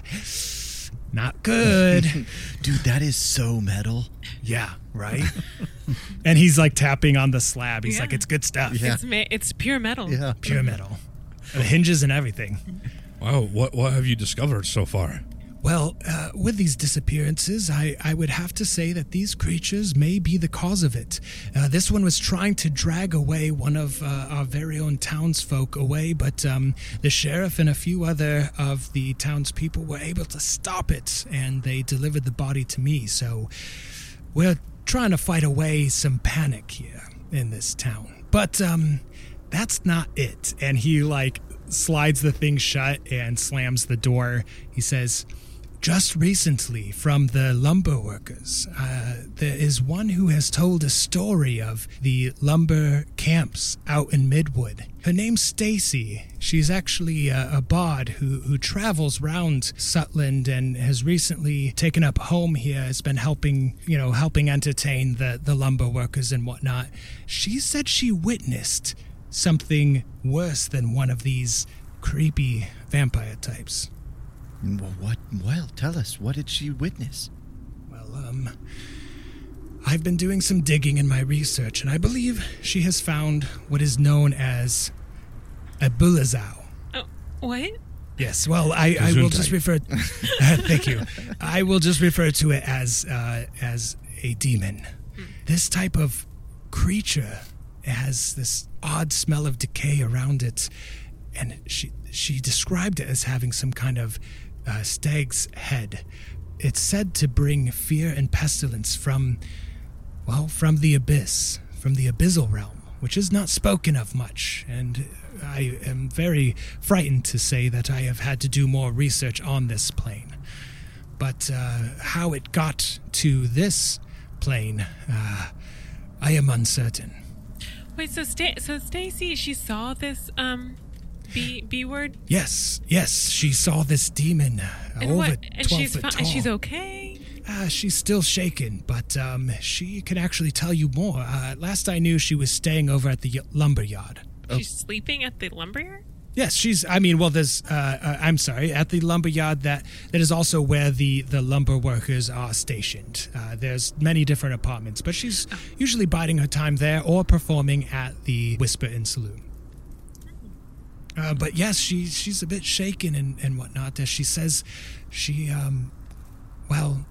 E: not good. (laughs)
B: Dude, that is so metal.
E: yeah, right? (laughs) and he's like tapping on the slab. He's
F: Yeah.
E: like, it's good stuff.
B: Yeah.
F: It's ma- it's pure metal.
B: Yeah.
E: Pure metal. The hinges and everything.
A: Wow, what what have you discovered so far?
E: Well, uh, with these disappearances, I, I would have to say that these creatures may be the cause of it. Uh, this one was trying to drag away one of uh, our very own townsfolk away, but um, the sheriff and a few other of the townspeople were able to stop it, and they delivered the body to me. So we're trying to fight away some panic here in this town. But um, that's not it. And he like slides the thing shut and slams the door. He says, just recently, from the lumber workers, uh, there is one who has told a story of the lumber camps out in Midwood. Her name's Stacy. She's actually a, a bard who, who travels round Sutland and has recently taken up home here. Has been helping, you know, helping entertain the, the lumber workers and whatnot. She said she witnessed something worse than one of these creepy vampire types.
B: Well, what? Well, tell us. What did she witness?
E: Well, um, I've been doing some digging in my research, and I believe she has found what is known as a bulezau.
F: Oh, what?
E: Yes, well, I, I will just refer. Uh, (laughs) (laughs) thank you. I will just refer to it as uh, as a demon. This type of creature has this odd smell of decay around it, and she she described it as having some kind of uh, stag's head. It's said to bring fear and pestilence from, well, from the abyss, from the abyssal realm, which is not spoken of much, and I am very frightened to say that I have had to do more research on this plane. But uh, how it got to this plane, uh, I am uncertain.
F: Wait, so Sta- so Stacy, she saw this um B B word
E: Yes, yes, she saw this demon uh,
F: and
E: over
F: what? And
E: 12
F: she's
E: foot
F: fi-
E: tall.
F: and she's okay.
E: Uh, she's still shaken, but um, she can actually tell you more. Uh, last I knew, she was staying over at the y- lumber yard.
F: She's sleeping at the lumberyard.
E: Yes, she's. I mean, well, there's. Uh, uh, I'm sorry, at the lumber yard. That that is also where the the lumber workers are stationed. Uh, there's many different apartments, but she's usually biding her time there or performing at the Whisper Inn saloon. Uh, but yes, she she's a bit shaken and, and whatnot. As she says, she um, well,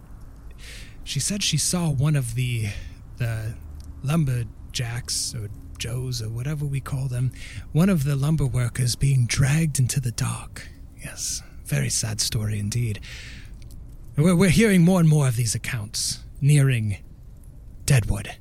E: she said she saw one of the the lumberjacks or joes or whatever we call them, one of the lumber workers being dragged into the dark. Yes, very sad story indeed. We're, we're hearing more and more of these accounts nearing Deadwood.